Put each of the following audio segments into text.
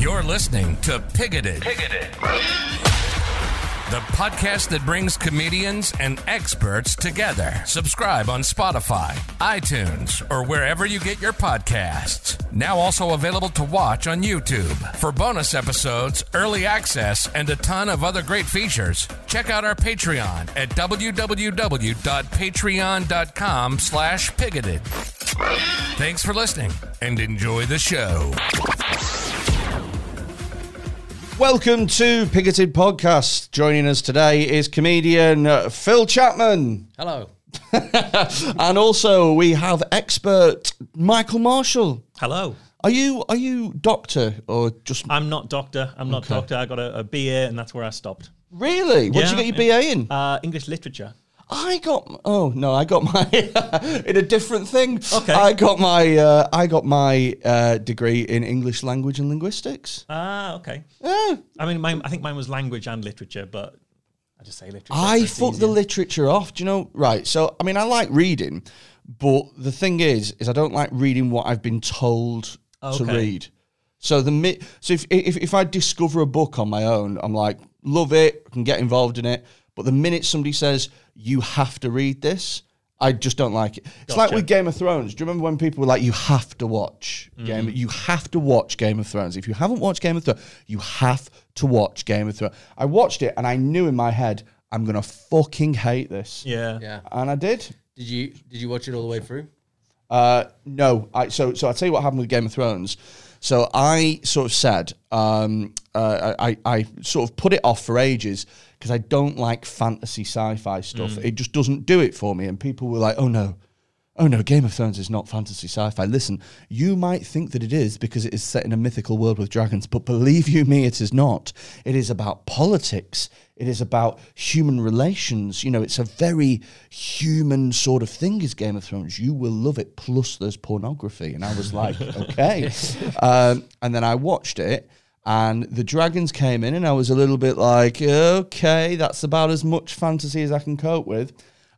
You're listening to Pigoted. Pigoted. The podcast that brings comedians and experts together. Subscribe on Spotify, iTunes, or wherever you get your podcasts. Now also available to watch on YouTube. For bonus episodes, early access, and a ton of other great features, check out our Patreon at www.patreon.com slash pigoted. Thanks for listening and enjoy the show. Welcome to Pigoted Podcast. Joining us today is comedian uh, Phil Chapman. Hello. and also we have expert Michael Marshall. Hello. Are you are you doctor or just I'm not doctor. I'm not Okay. doctor. I got a, a BA, and that's where I stopped. really? What did you Yeah, get your BA in? Uh, English literature. I got oh no, I got my in a different thing. Okay. I got my uh, I got my uh, degree in English language and linguistics. Ah, okay. Yeah. I mean, mine, I think mine was language and literature, but I just say literature. I fuck the literature off. Do you know? Right. So, I mean, I like reading, but the thing is, is I don't like reading what I've been told to Okay. read. So the mi- so if, if if I discover a book on my own, I'm like, love it, I can get involved in it. But the minute somebody says you have to read this, I just don't like it. It's like with Game of Thrones. Do you remember when people were like, you have to watch Game? Mm-hmm. You have to watch Game of Thrones. If you haven't watched Game of Thrones, you have to watch Game of Thrones. I watched it and I knew in my head, I'm gonna fucking hate this. Yeah. Yeah. And I did. Did you did you watch it all the way through? Uh, no, I so so I'll tell you what happened with Game of Thrones. So I sort of said, um, uh, I, I sort of put it off for ages because I don't like fantasy sci-fi stuff. It just doesn't do it for me. And people were like, "Oh no, oh no, Game of Thrones is not fantasy sci-fi." Listen, you might think that it is because it is set in a mythical world with dragons, but believe you me, it is not. It is about politics. It is about human relations. You know, it's a very human sort of thing. Is Game of Thrones? You will love it. Plus, there's pornography, and I was like, okay. Um, and then I watched it, and the dragons came in, and I was a little bit like, okay, that's about as much fantasy as I can cope with.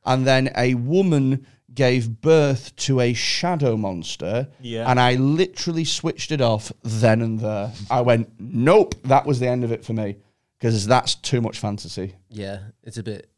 And then a woman gave birth to a shadow monster, Yeah. and I literally switched it off then and there. I went, nope, that was the end of it for me because that's too much fantasy. Yeah, it's a bit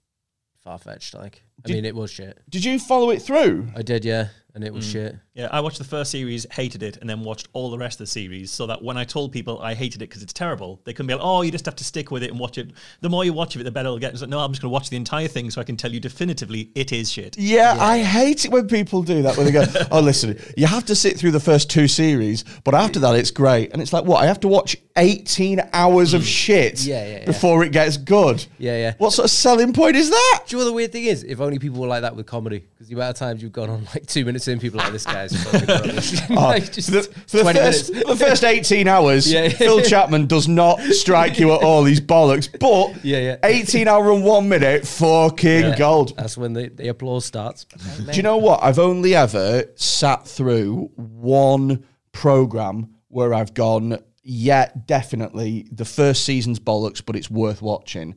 far fetched. Like, I Did- mean, it was shit. Did you follow it through? I did, yeah, and it was shit. Yeah, I watched the first series, hated it, and then watched all the rest of the series. So that when I told people I hated it because it's terrible, they couldn't be like, "Oh, you just have to stick with it and watch it." The more you watch of it, the better it'll get. It's like, no, I'm just going to watch the entire thing so I can tell you definitively it is shit. Yeah, I hate it when people do that. When they go, "Oh, listen, you have to sit through the first two series, but after that, it's great." And it's like, what? I have to watch eighteen hours of shit Mm. Yeah, yeah, yeah. before it gets good. Yeah, yeah. What sort of selling point is that? Do you know what the weird thing is? If only people were like that with comedy, because the amount of times you've gone on like two minutes in, people are like this guy's fucking rubbish. Oh, like ah, just for the, for the twenty first, minutes. the first 18 hours, Yeah. Phil Chapman does not strike you at all. He's bollocks. But Yeah, yeah. 18 hour and one minute, fucking Yeah. gold. That's when the, the applause starts. Do you know what? I've only ever sat through one program where I've gone, yeah, definitely the first season's bollocks, but it's worth watching.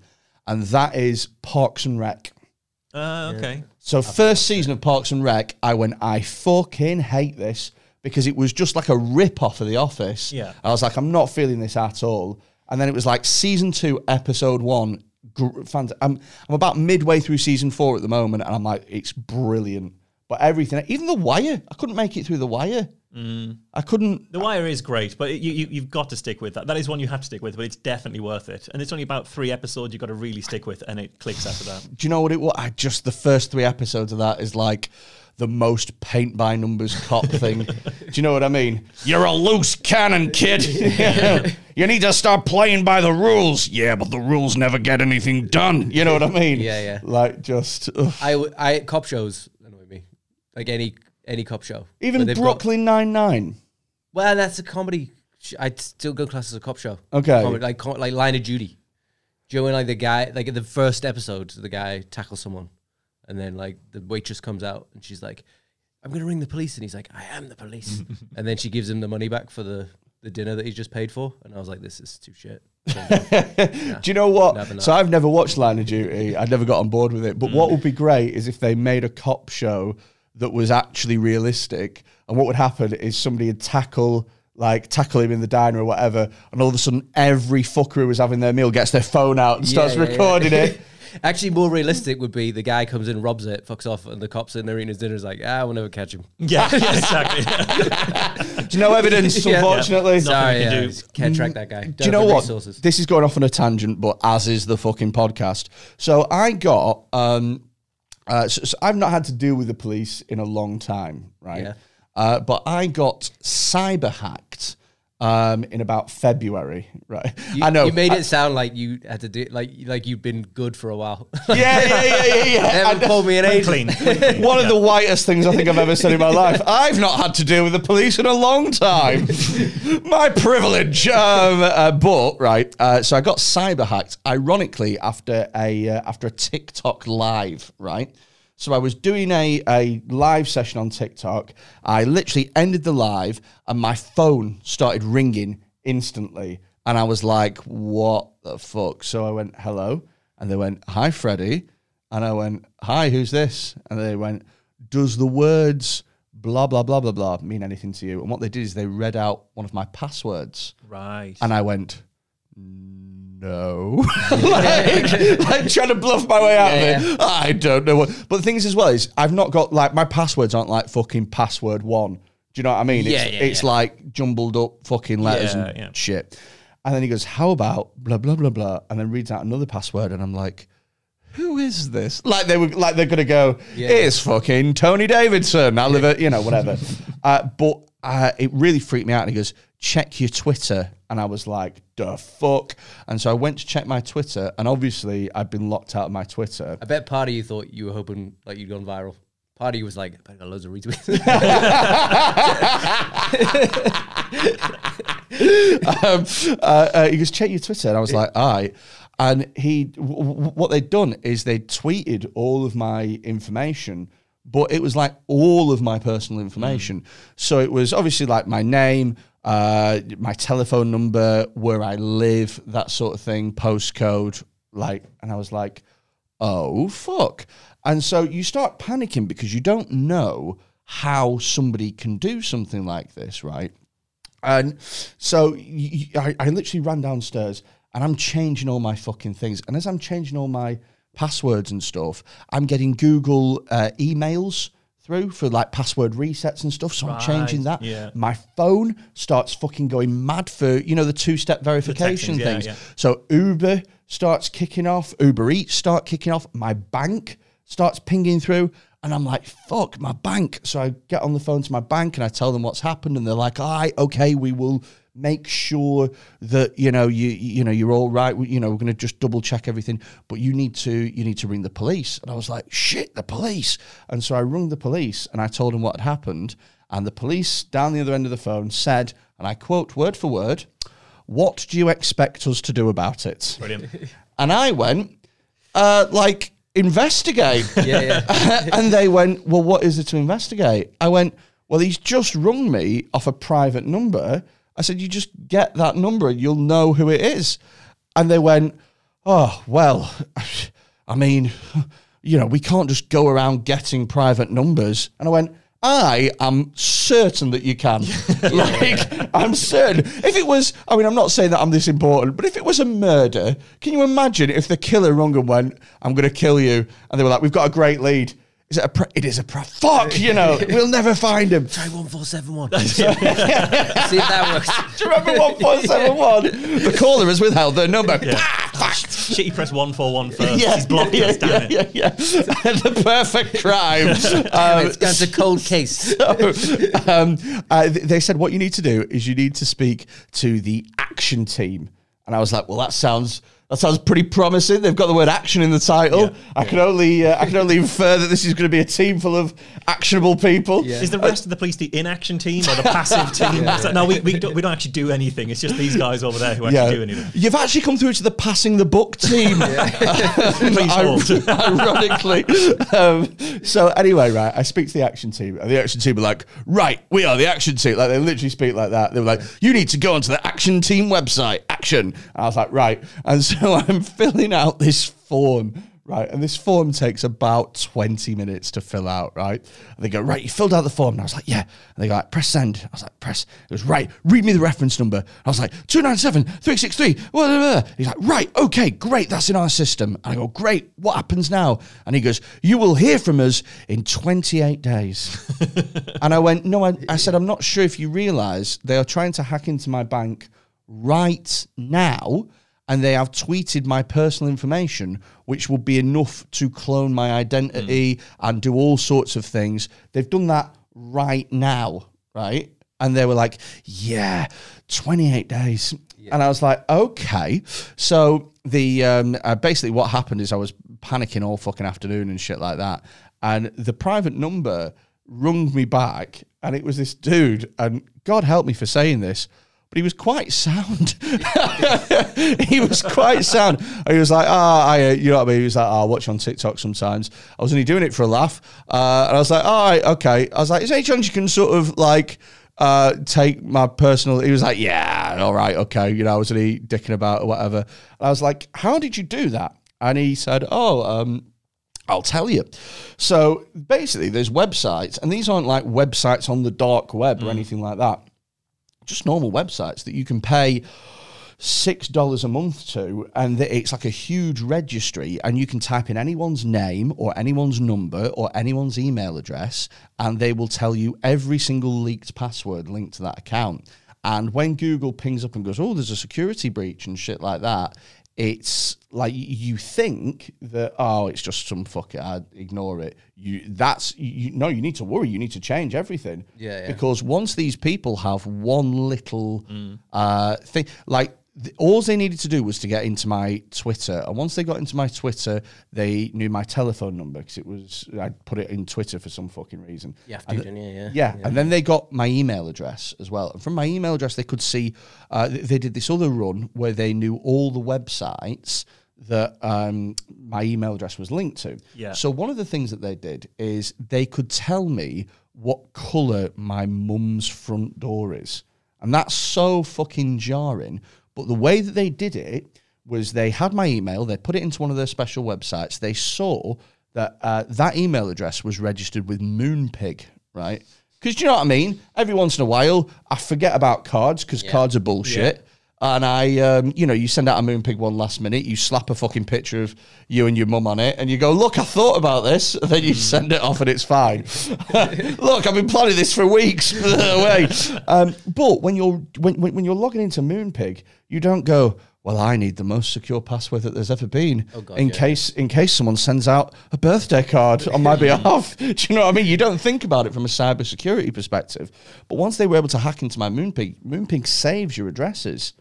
And that is Parks and Rec. Uh, okay. So first season of Parks and Rec, I went, I fucking hate this because it was just like a rip off of The Office. Yeah. I was like, I'm not feeling this at all. And then it was like season two, episode one. Gr- fant- I'm I'm about midway through season four at the moment, and I'm like, it's brilliant. But everything, even The Wire, I couldn't make it through The Wire. Mm. I couldn't. The Wire is great, but you, you, you've got to stick with that. That is one you have to stick with, but it's definitely worth it. And it's only about three episodes you've got to really stick with, and it clicks after that. Do you know what it was? I just the first three episodes of that is like the most paint by numbers cop thing. Do you know what I mean? You're a loose cannon, kid. you need to start playing by the rules. Yeah, but the rules never get anything done. You know what I mean? Yeah, yeah. Like just ugh. I cop shows annoy me. Like any any cop show. even Where they've got- Brooklyn Nine Nine. well, that's a comedy. sh- I'd still go class as a cop show. Okay. Comedy, like co- like Line of Duty. Do you know when like the guy like in the first episode the guy tackles someone, and then like the waitress comes out and she's like, "I'm gonna ring the police," and he's like, "I am the police," and then she gives him the money back for the the dinner that he's just paid for, and I was like, "This is too shit." Do you know what? Never know. So I've never watched Line of Duty. I never got on board with it. But Mm. what would be great is if they made a cop show that was actually realistic. And what would happen is somebody would tackle like tackle him in the diner or whatever, and all of a sudden every fucker who was having their meal gets their phone out and starts Yeah, yeah, yeah. recording it. Actually, more realistic would be the guy comes in, robs it, fucks off, and the cops in there eating his dinner is like, ah, we'll never catch him. Yeah, yeah, exactly. There's no evidence, Yeah. unfortunately. Nothing Sorry, can yeah, do. just can't track that guy. Do you know what? This is going off on a tangent, but as is the fucking podcast. So I got, um, uh, so, so I've not had to deal with the police in a long time, right? Yeah. Uh, but I got cyber hacked um, in about February, right? You, I know. you made I- it sound like you had to do like like you've been good for a while. yeah, yeah, yeah, yeah, yeah. They haven't I- called me in ages. Clean. clean. One of the whitest things I think I've ever said in my life. I've not had to deal with the police in a long time. my privilege. Um, uh, but right, uh, so I got cyber hacked. Ironically, after a uh, after a TikTok live, right. So I was doing a, a live session on TikTok. I literally ended the live, and my phone started ringing instantly, and I was like, "What the fuck?" So I went, "Hello," and they went, "Hi, Freddie." And I went, Hi, who's this? And they went, Does the words blah, blah, blah, blah, blah mean anything to you? And what they did is they read out one of my passwords. Right. And I went, No. like, like trying to bluff my way out Yeah, of it. I don't know what. But the thing is, as well, is I've not got like my passwords aren't like fucking password one. Do you know what I mean? Yeah, it's yeah, it's yeah. like jumbled up fucking letters Yeah, and yeah. shit. And then he goes, How about blah, blah, blah, blah? And then reads out another password. And I'm like, who is this? Like they were like they're gonna go. Yeah. It's fucking Tony Davidson. I live at you know whatever. uh, but uh, it really freaked me out. And he goes, check your Twitter, and I was like, the fuck. And so I went to check my Twitter, and obviously I'd been locked out of my Twitter. I bet part of you thought you were hoping like you'd gone viral. Part of you was like, I got loads of retweets. um, uh, uh, he goes, check your Twitter. And I was like, all right. And he, w- w- what they'd done is they tweeted all of my information, but it was like all of my personal information. So it was obviously like my name, uh, my telephone number, where I live, that sort of thing, postcode, like, and I was like, oh fuck. And so you start panicking because you don't know how somebody can do something like this, right? And so I literally ran downstairs and I'm changing all my fucking things. And as I'm changing all my passwords and stuff, I'm getting Google uh, emails through for like password resets and stuff. So I'm changing that. yeah. My phone starts fucking going mad for, you know, the two step verification yeah, things. yeah. So Uber starts kicking off, Uber Eats start kicking off, my bank starts pinging through, and I'm like, fuck, my bank. So I get on the phone to my bank and I tell them what's happened, and they're like, all right, okay, we will make sure that you know you you know you're all right. You know, we're going to just double check everything, but you need to you need to ring the police. And I was like, shit, the police. And so I rung the police and I told them what had happened, and the police down the other end of the phone said, and I quote word for word, "What do you expect us to do about it?" Brilliant. And I went, uh, like, investigate. yeah, yeah. and they went, well, what is it to investigate? I went, well, he's just rung me off a private number. I said, you just get that number and you'll know who it is. And they went, oh, well, I mean, you know, we can't just go around getting private numbers. And I went, I am certain that you can. like, I'm certain. If it was, I mean, I'm not saying that I'm this important, but if it was a murder, can you imagine if the killer rung and went, I'm going to kill you? And they were like, we've got a great lead. Is it a, pre- it is a, pre- fuck, you know, we'll never find him. Try one four seven one. See if that works. Do you remember 1471? The caller has withheld their number. Ah, fuck. Shit, you press one four one first. He's blocked yeah, us, damn yeah, it. yeah, yeah. the perfect crime. Um, it's, it's a cold case. um, uh, they said what you need to do is you need to speak to the action team, and I was like, well, that sounds that sounds pretty promising. They've got the word action in the title. Yeah, I can only uh, I can only infer that this is going to be a team full of actionable people. Yeah. Is the rest of the police the inaction team or the passive team? What's that? No, we, we, don't, we don't actually do anything. It's just these guys over there who actually do anything. You've actually come through to the passing the book team. Please hold. Ironically. Um, so anyway, right, I speak to the action team, and the action team are like, "Right, we are the action team." Like they literally speak like that. They were like, "You need to go onto the action team website, action." And I was like, "Right," and so I'm filling out this form. right? And this form takes about 20 minutes to fill out, right? And they go, right, you filled out the form. And I was like, yeah. And they go, like, press send. I was like, press. It was right. Read me the reference number. I was like, 297 363. blah, blah, blah." He's like, right, okay, great. That's in our system. And I go, great. What happens now? And he goes, you will hear from us in 28 days. and I went, no, I, I said, I'm not sure if you realize they are trying to hack into my bank right now and they have tweeted my personal information, which would be enough to clone my identity and do all sorts of things. They've done that right now, right? And they were like, yeah, 28 days. And I was like, okay. So the um, uh, basically what happened is I was panicking all fucking afternoon and shit like that. And the private number rung me back, and it was this dude. And God help me for saying this, but he was quite sound. he was quite sound. And he was like, ah, I, uh, you know what I mean? He was like, oh, I watch on TikTok sometimes. I was only doing it for a laugh. Uh, and I was like, all right, okay. I was like, is there any chance you can sort of like uh, take my personal? He was like, yeah, all right, okay. You know, I was only dicking about or whatever. And I was like, how did you do that? And he said, oh, um, I'll tell you. So basically, there's websites, and these aren't like websites on the dark web or anything like that. Just normal websites that you can pay six dollars a month to, and it's like a huge registry, and you can type in anyone's name or anyone's number or anyone's email address, and they will tell you every single leaked password linked to that account. And when Google pings up and goes, "Oh, there's a security breach" and shit like that, it's like you think that oh it's just some fucker I'd ignore it. You that's you no you need to worry you need to change everything. Yeah, yeah. because once these people have one little uh thing like th- all they needed to do was to get into my Twitter, and once they got into my Twitter, they knew my telephone number because it was I put it in Twitter for some fucking reason. You have to, And don't you? Yeah. yeah, and then they got my email address as well. And from my email address, they could see uh, th- they did this other run where they knew all the websites that um, my email address was linked to. Yeah. So one of the things that they did is they could tell me what color my mum's front door is, and that's so fucking jarring. But the way that they did it was they had my email, they put it into one of their special websites. They saw that uh, that email address was registered with Moonpig, right? Because you know what I mean? Every once in a while, I forget about cards because cards are bullshit. And I, um, you know, you send out a Moonpig one last minute, you slap a fucking picture of you and your mum on it, and you go, "Look, I thought about this." And then you send it off, and it's fine. Look, I've been planning this for weeks. Away. Um, but when you're when, when you're logging into Moonpig, you don't go. Well, I need the most secure password that there's ever been God, in yeah. case in case someone sends out a birthday card on my behalf. Do you know what I mean? You don't think about it from a cybersecurity perspective. But once they were able to hack into my Moonpig, Moonpig saves your addresses.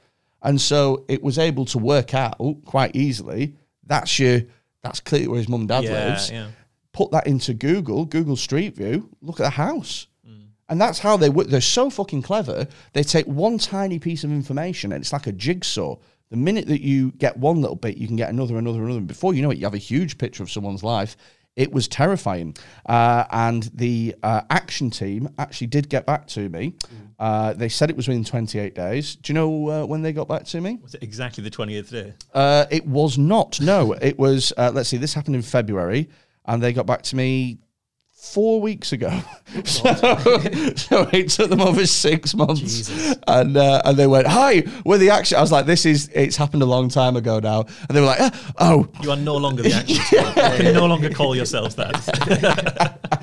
And so it was able to work out quite easily. That's your that's clearly where his mum and dad Yeah, lives. yeah. Put that into Google, Google Street View, look at the house. Mm. And that's how they work. They're so fucking clever. They take one tiny piece of information and it's like a jigsaw. The minute that you get one little bit, you can get another, another, another. And before you know it, you have a huge picture of someone's life. It was terrifying. Uh, and the uh, action team actually did get back to me. Uh, they said it was within 28 days. Do you know uh, when they got back to me? Was it exactly the 20th day? Uh, it was not. No, it was. Uh, let's see. This happened in February, and they got back to me four weeks ago. so, so it took them over six months, and uh, and they went, "Hi, we're the action." I was like, "This is. It's happened a long time ago now," and they were like, "Ah, "Oh." You are no longer the action squad. You can no longer call yourselves that.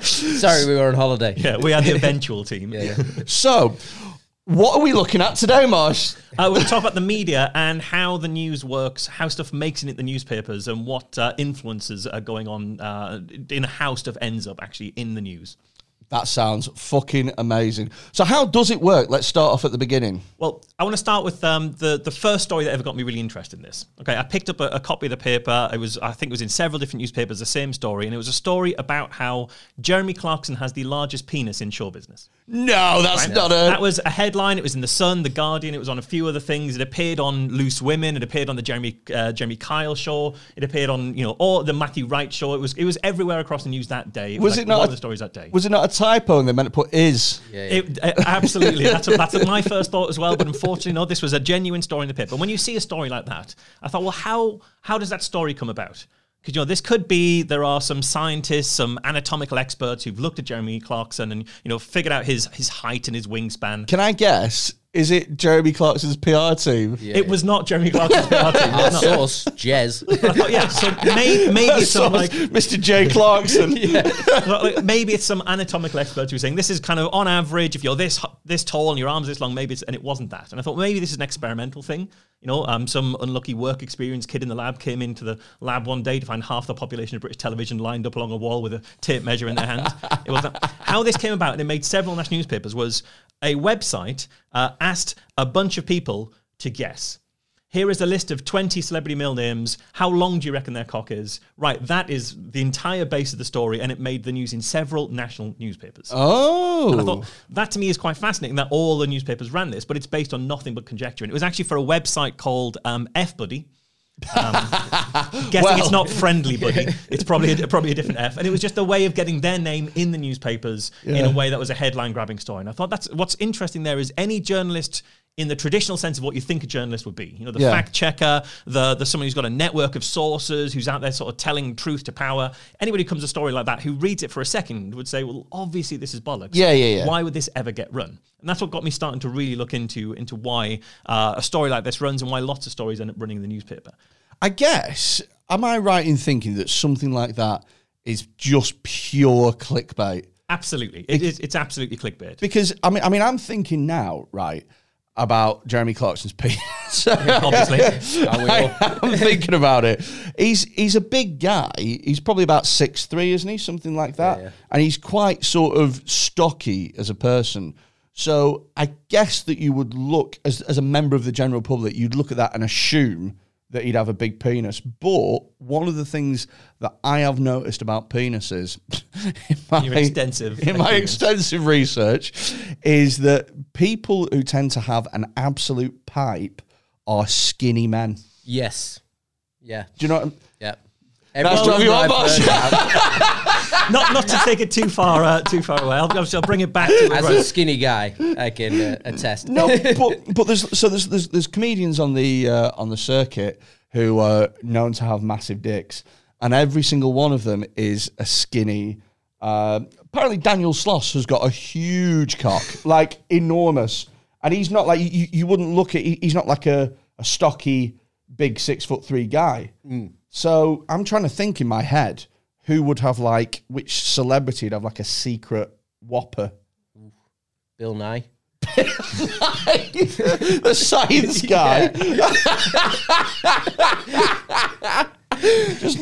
Sorry, we were on holiday. yeah, we are the eventual team. Yeah. So, what are we looking at today, Marsh? Uh, to talk about the media and how the news works, how stuff makes it into the newspapers, and what uh, influences are going on uh, in how stuff ends up actually in the news. That sounds fucking amazing. So, how does it work? Let's start off at the beginning. Well, I want to start with um, the the first story that ever got me really interested in this. Okay, I picked up a, a copy of the paper. It was, I think, it was in several different newspapers, the same story, and it was a story about how Jeremy Clarkson has the largest penis in show business. No, that's not a. That was a headline. It was in the Sun, the Guardian. It was on a few other things. It appeared on Loose Women. It appeared on the Jeremy uh, Jeremy Kyle show. It appeared on you know all the Matthew Wright show. It was it was everywhere across the news that day. was like it not one a- of the stories that day? Was it not a typo and they meant to put is? Yeah, yeah. It, uh, absolutely. That's, that's my first thought as well. But unfortunately, no, this was a genuine story in the paper. When you see a story like that, I thought, well, how how does that story come about? Because you know this could be there are some scientists, some anatomical experts who've looked at Jeremy Clarkson and you know figured out his his height and his wingspan. Can I guess? Is it Jeremy Clarkson's PR team? Yeah. It was not Jeremy Clarkson's PR team. Our No. source, Jez. I thought, yeah, so may, maybe it's some like Mr. J. Clarkson. like, maybe it's some anatomical expert who's saying this is kind of on average if you're this this tall and your arms this long maybe it's and it wasn't that and I thought maybe this is an experimental thing you know um, some unlucky work experience kid in the lab came into the lab one day to find half the population of British television lined up along a wall with a tape measure in their hand. It wasn't how this came about and it made several national newspapers was a website uh, asked a bunch of people to guess here is a list of 20 celebrity male names. How long do you reckon their cock is? Right, that is the entire base of the story, and it made the news in several national newspapers. Oh. And I thought that to me is quite fascinating that all the newspapers ran this, but it's based on nothing but conjecture. And it was actually for a website called um, F Buddy. Um, guessing Well- it's not friendly buddy. It's probably a, probably a different F, and it was just a way of getting their name in the newspapers in a way that was a headline grabbing story. And I thought that's what's interesting there is any journalist in the traditional sense of what you think a journalist would be. You know, the Yeah. fact checker, the the someone who's got a network of sources, who's out there sort of telling truth to power. Anybody who comes to a story like that who reads it for a second would say, well, obviously this is bollocks. Yeah, yeah, yeah. Why would this ever get run? And that's what got me starting to really look into into why uh, a story like this runs and why lots of stories end up running in the newspaper. I guess, am I right in thinking that something like that is just pure clickbait? Absolutely, it is. It's absolutely clickbait. Because I mean, I mean, I'm thinking now, right, about Jeremy Clarkson's piece. Obviously, all? I'm thinking about it. He's he's a big guy. He's probably about six three, isn't he? Something like that. yeah. And he's quite sort of stocky as a person. So I guess that you would look as as a member of the general public, you'd look at that and assume that he'd have a big penis. But one of the things that I have noticed about penises in my, Your extensive in my extensive research is that people who tend to have an absolute pipe are skinny men. Yes. Yeah. Do you know what I'm, Yeah. That's what you that want, I've boss. heard not not to take it too far uh, too far away. I'll, I'll bring it back to As a skinny guy, I can uh, attest. no, but but there's so there's there's, there's comedians on the uh, on the circuit who are known to have massive dicks, and every single one of them is a skinny. Uh, apparently, Daniel Sloss has got a huge cock, like enormous, and he's not like you. You wouldn't look at. he- He's not like a, a stocky, big six foot three guy. So I'm trying to think in my head who would have like which celebrity would have like a secret whopper. Bill Nye. the science guy. Just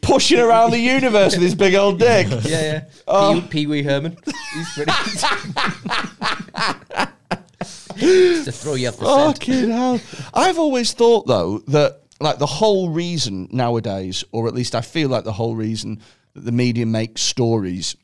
pushing around the universe with his big old dick. Yeah, yeah. Oh. Pee- Pee Wee Herman. He's pretty. to throw you off the scent. Fucking hell. I've always thought, though, that like the whole reason nowadays, or at least I feel like the whole reason that the media makes stories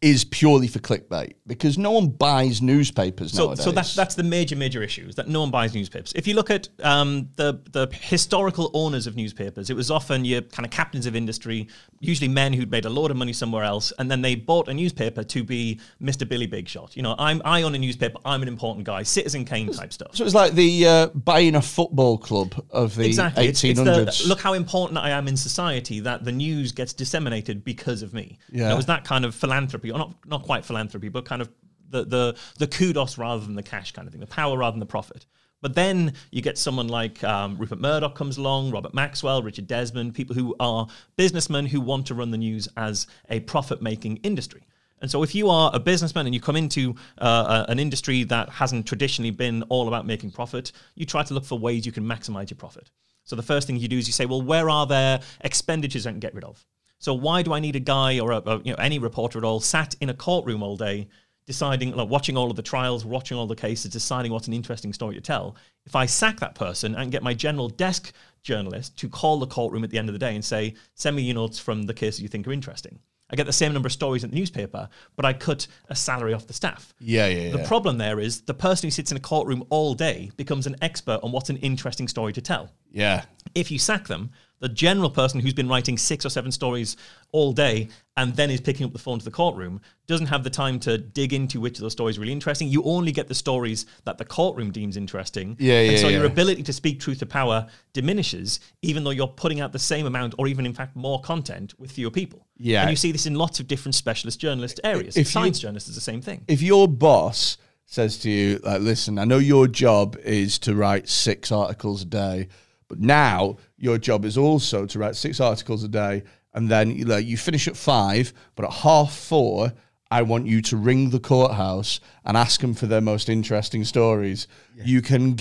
is purely for clickbait because no one buys newspapers So, nowadays. so that's that's the major major issue is that no one buys newspapers. If you look at um, the the historical owners of newspapers, it was often your kind of captains of industry, usually men who'd made a load of money somewhere else, and then they bought a newspaper to be Mr. Billy Big Shot. You know, I'm I own a newspaper, I'm an important guy, Citizen Kane type stuff. So it's like the uh, buying a football club of the Exactly. 1800s. it's the, look how important I am in society that the news gets disseminated because of me. Yeah. It was that kind of philanthropy, or not, not quite philanthropy, but kind of the, the, the kudos rather than the cash kind of thing, the power rather than the profit. But then you get someone like um, Rupert Murdoch comes along, Robert Maxwell, Richard Desmond, people who are businessmen who want to run the news as a profit making industry. And so, if you are a businessman and you come into uh, an industry that hasn't traditionally been all about making profit, you try to look for ways you can maximize your profit. So, the first thing you do is you say, well, where are there expenditures I can get rid of? So, why do I need a guy or a, you know any reporter at all sat in a courtroom all day, deciding, like, watching all of the trials, watching all the cases, deciding what's an interesting story to tell? If I sack that person and get my general desk journalist to call the courtroom at the end of the day and say, send me your notes from the cases you think are interesting. I get the same number of stories in the newspaper, but I cut a salary off the staff. yeah, yeah, The yeah. problem there is the person who sits in a courtroom all day becomes an expert on what's an interesting story to tell. Yeah. If you sack them, the general person who's been writing six or seven stories all day and then is picking up the phone to the courtroom doesn't have the time to dig into which of those stories are really interesting. You only get the stories that the courtroom deems interesting. Yeah, And yeah, so your ability to speak truth to power diminishes, even though you're putting out the same amount or even, in fact, more content with fewer people. Yeah. And you see this in lots of different specialist journalist areas. If you- Science journalists is the same thing. If your boss says to you, like, listen, I know your job is to write six articles a day, but now your job is also to write six articles a day, and then you, like, you finish at five, but at half four, I want you to ring the courthouse and ask them for their most interesting stories. You can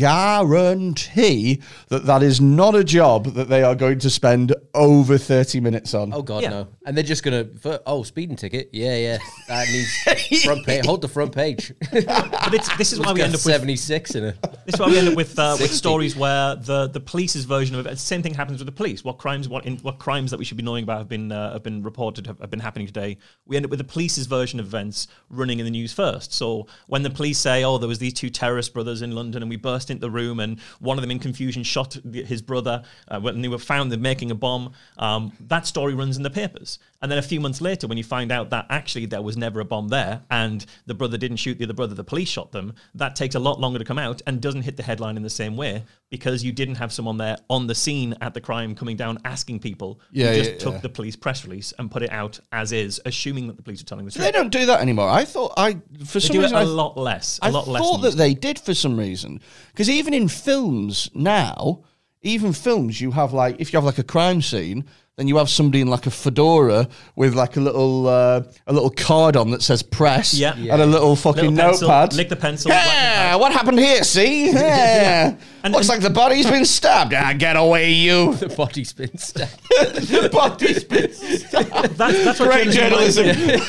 guarantee that that is not a job that they are going to spend over 30 minutes on. Oh God, Yeah. no! And they're just gonna for, oh speeding ticket. Yeah, yeah. That needs front page. Hold the front page. But it's, this is why we end up with seventy six in it. This is why we end up with uh, with stories where the, the police's version of it. Same thing happens with the police. What crimes? What in, what crimes that we should be knowing about have been uh, have been reported have, have been happening today. We end up with the police's version of events running in the news first. So when the police say, "Oh, there was these two terrorist brothers in London, and we burst into the room, and one of them in confusion shot the- his brother uh, when they were found them making a bomb," um, that story runs in the papers. And then a few months later, when you find out that actually there was never a bomb there, and the brother didn't shoot the other brother, the police shot them, that takes a lot longer to come out and doesn't hit the headline in the same way because you didn't have someone there on the scene at the crime coming down asking people. Yeah, you just yeah, took yeah. the police press release and put it out as is, assuming that the police are telling the truth. They don't do that anymore. I thought I for They some reason I lot less. A I lot less. thought than that they did for some reason. Because even in films now, even films, you have like if you have like a crime scene, then you have somebody in like a fedora with like a little uh, a little card on that says press Yeah. and a little fucking Little pencil, notepad. lick the pencil, whack the Yeah, what happened here? See, yeah. And- looks and- like the body's been stabbed. Ah, get away, you! The body's been stabbed. the body's been stabbed. That's, that's what Great journalism journalism.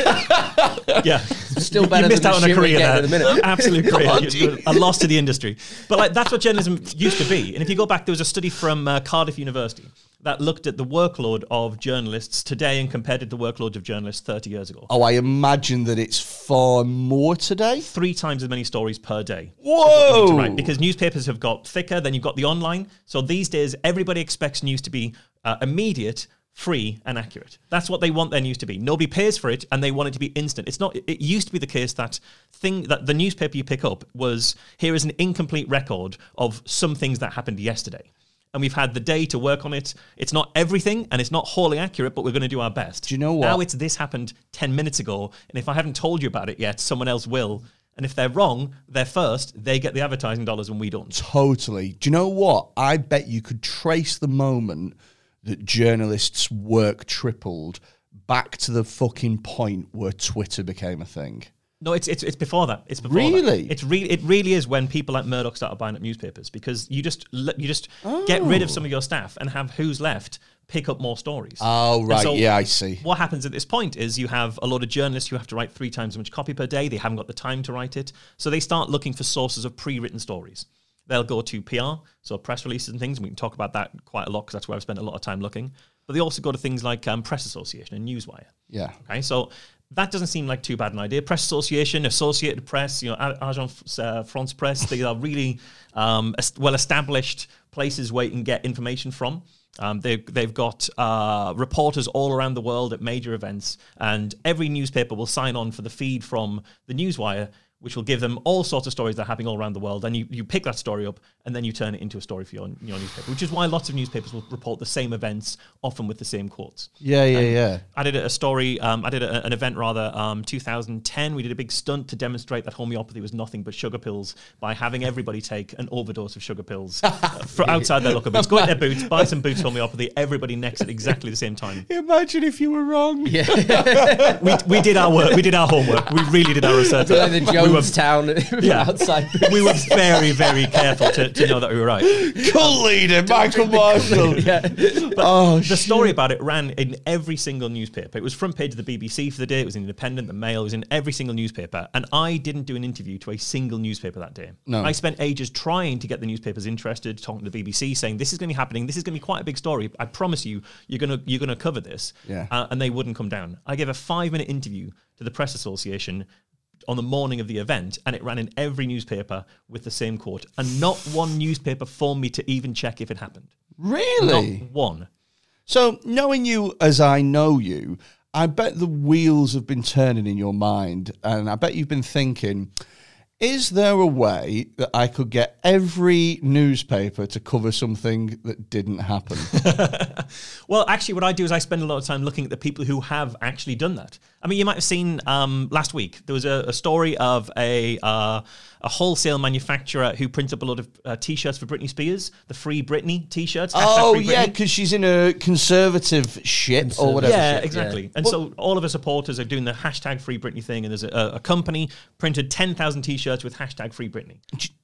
reminds Yeah. Still better you missed than out on a career there. at the minute. Absolute career. on, a loss to the industry. But like that's what journalism used to be. And if you go back, there was a study from uh, Cardiff University that looked at the workload of journalists today and compared it to the workload of journalists 30 years ago. Oh, I imagine that it's far more today. Three times as many stories per day. Whoa! Right, because newspapers have got thicker. Then you've got the online. So these days, everybody expects news to be uh, immediate, free, and accurate. That's what they want their news to be. Nobody pays for it, and they want it to be instant. It's not. It used to be the case that thing that the newspaper you pick up was here is an incomplete record of some things that happened yesterday. And we've had the day to work on it. It's not everything and it's not wholly accurate, but we're going to do our best. Do you know what? Now it's this happened 10 minutes ago. And if I haven't told you about it yet, someone else will. And if they're wrong, they're first. They get the advertising dollars and we don't. Totally. Do you know what? I bet you could trace the moment that journalists' work tripled back to the fucking point where Twitter became a thing. No, it's it's, it's before that. It's before Really? That. It's really it really is when people like Murdoch started buying up newspapers because you just you just get rid of some of your staff and have who's left pick up more stories. Oh, right. Yeah, I see. What happens at this point is you have a lot of journalists who have to write three times as much copy per day. They haven't got the time to write it, so they start looking for sources of pre-written stories. They'll go to PR, so press releases and things. And we can talk about that quite a lot because that's where I've spent a lot of time looking. But they also go to things like um, Press Association and Newswire. Yeah. Okay, so that doesn't seem like too bad an idea. Press Association, Associated Press, you know, Agence uh, France Presse, they are really um, well established places where you can get information from. Um, they, they've got uh, reporters all around the world at major events, and every newspaper will sign on for the feed from the Newswire, which will give them all sorts of stories that are happening all around the world. And you, you pick that story up, and then you turn it into a story for your, your newspaper, which is why lots of newspapers will report the same events, often with the same quotes. Yeah, yeah, yeah. I did a story. Um, I did a, an event rather. Um, 2010. We did a big stunt to demonstrate that homeopathy was nothing but sugar pills by having everybody take an overdose of sugar pills uh, for outside their locker boots. Go in their boots, buy some boots homeopathy. Everybody next at exactly the same time. Imagine if you were wrong. Yeah, We, we did our work. We did our homework. We really did our research. Like the We were, Yeah. outside. we were very very careful to, to know that we were right. Cult leader, Michael Marshall. yeah. Oh, the story about it ran in every single newspaper. It was front page of the BBC for the day. It was in Independent, the Mail. It was in every single newspaper. And I didn't do an interview to a single newspaper that day. No. I spent ages trying to get the newspapers interested, talking to the BBC, saying this is going to be happening. This is going to be quite a big story. I promise you, you're going to you're going to cover this. Yeah. Uh, and they wouldn't come down. I gave a five minute interview to the Press Association on the morning of the event, and it ran in every newspaper with the same quote. And not one newspaper phoned me to even check if it happened. Really? Not one. So, knowing you as I know you, I bet the wheels have been turning in your mind, and I bet you've been thinking, is there a way that I could get every newspaper to cover something that didn't happen? Well, actually, what I do is I spend a lot of time looking at the people who have actually done that. I mean, you might have seen um, last week there was a, a story of a uh, a wholesale manufacturer who prints up a lot of uh, t-shirts for Britney Spears, the Free Britney t-shirts. oh, Free yeah, because she's in a conservative ship or whatever. Yeah, shit. exactly. And so all of her supporters are doing the hashtag Free Britney thing, and there's a, a company printed 10,000 t-shirts with hashtag Free Britney,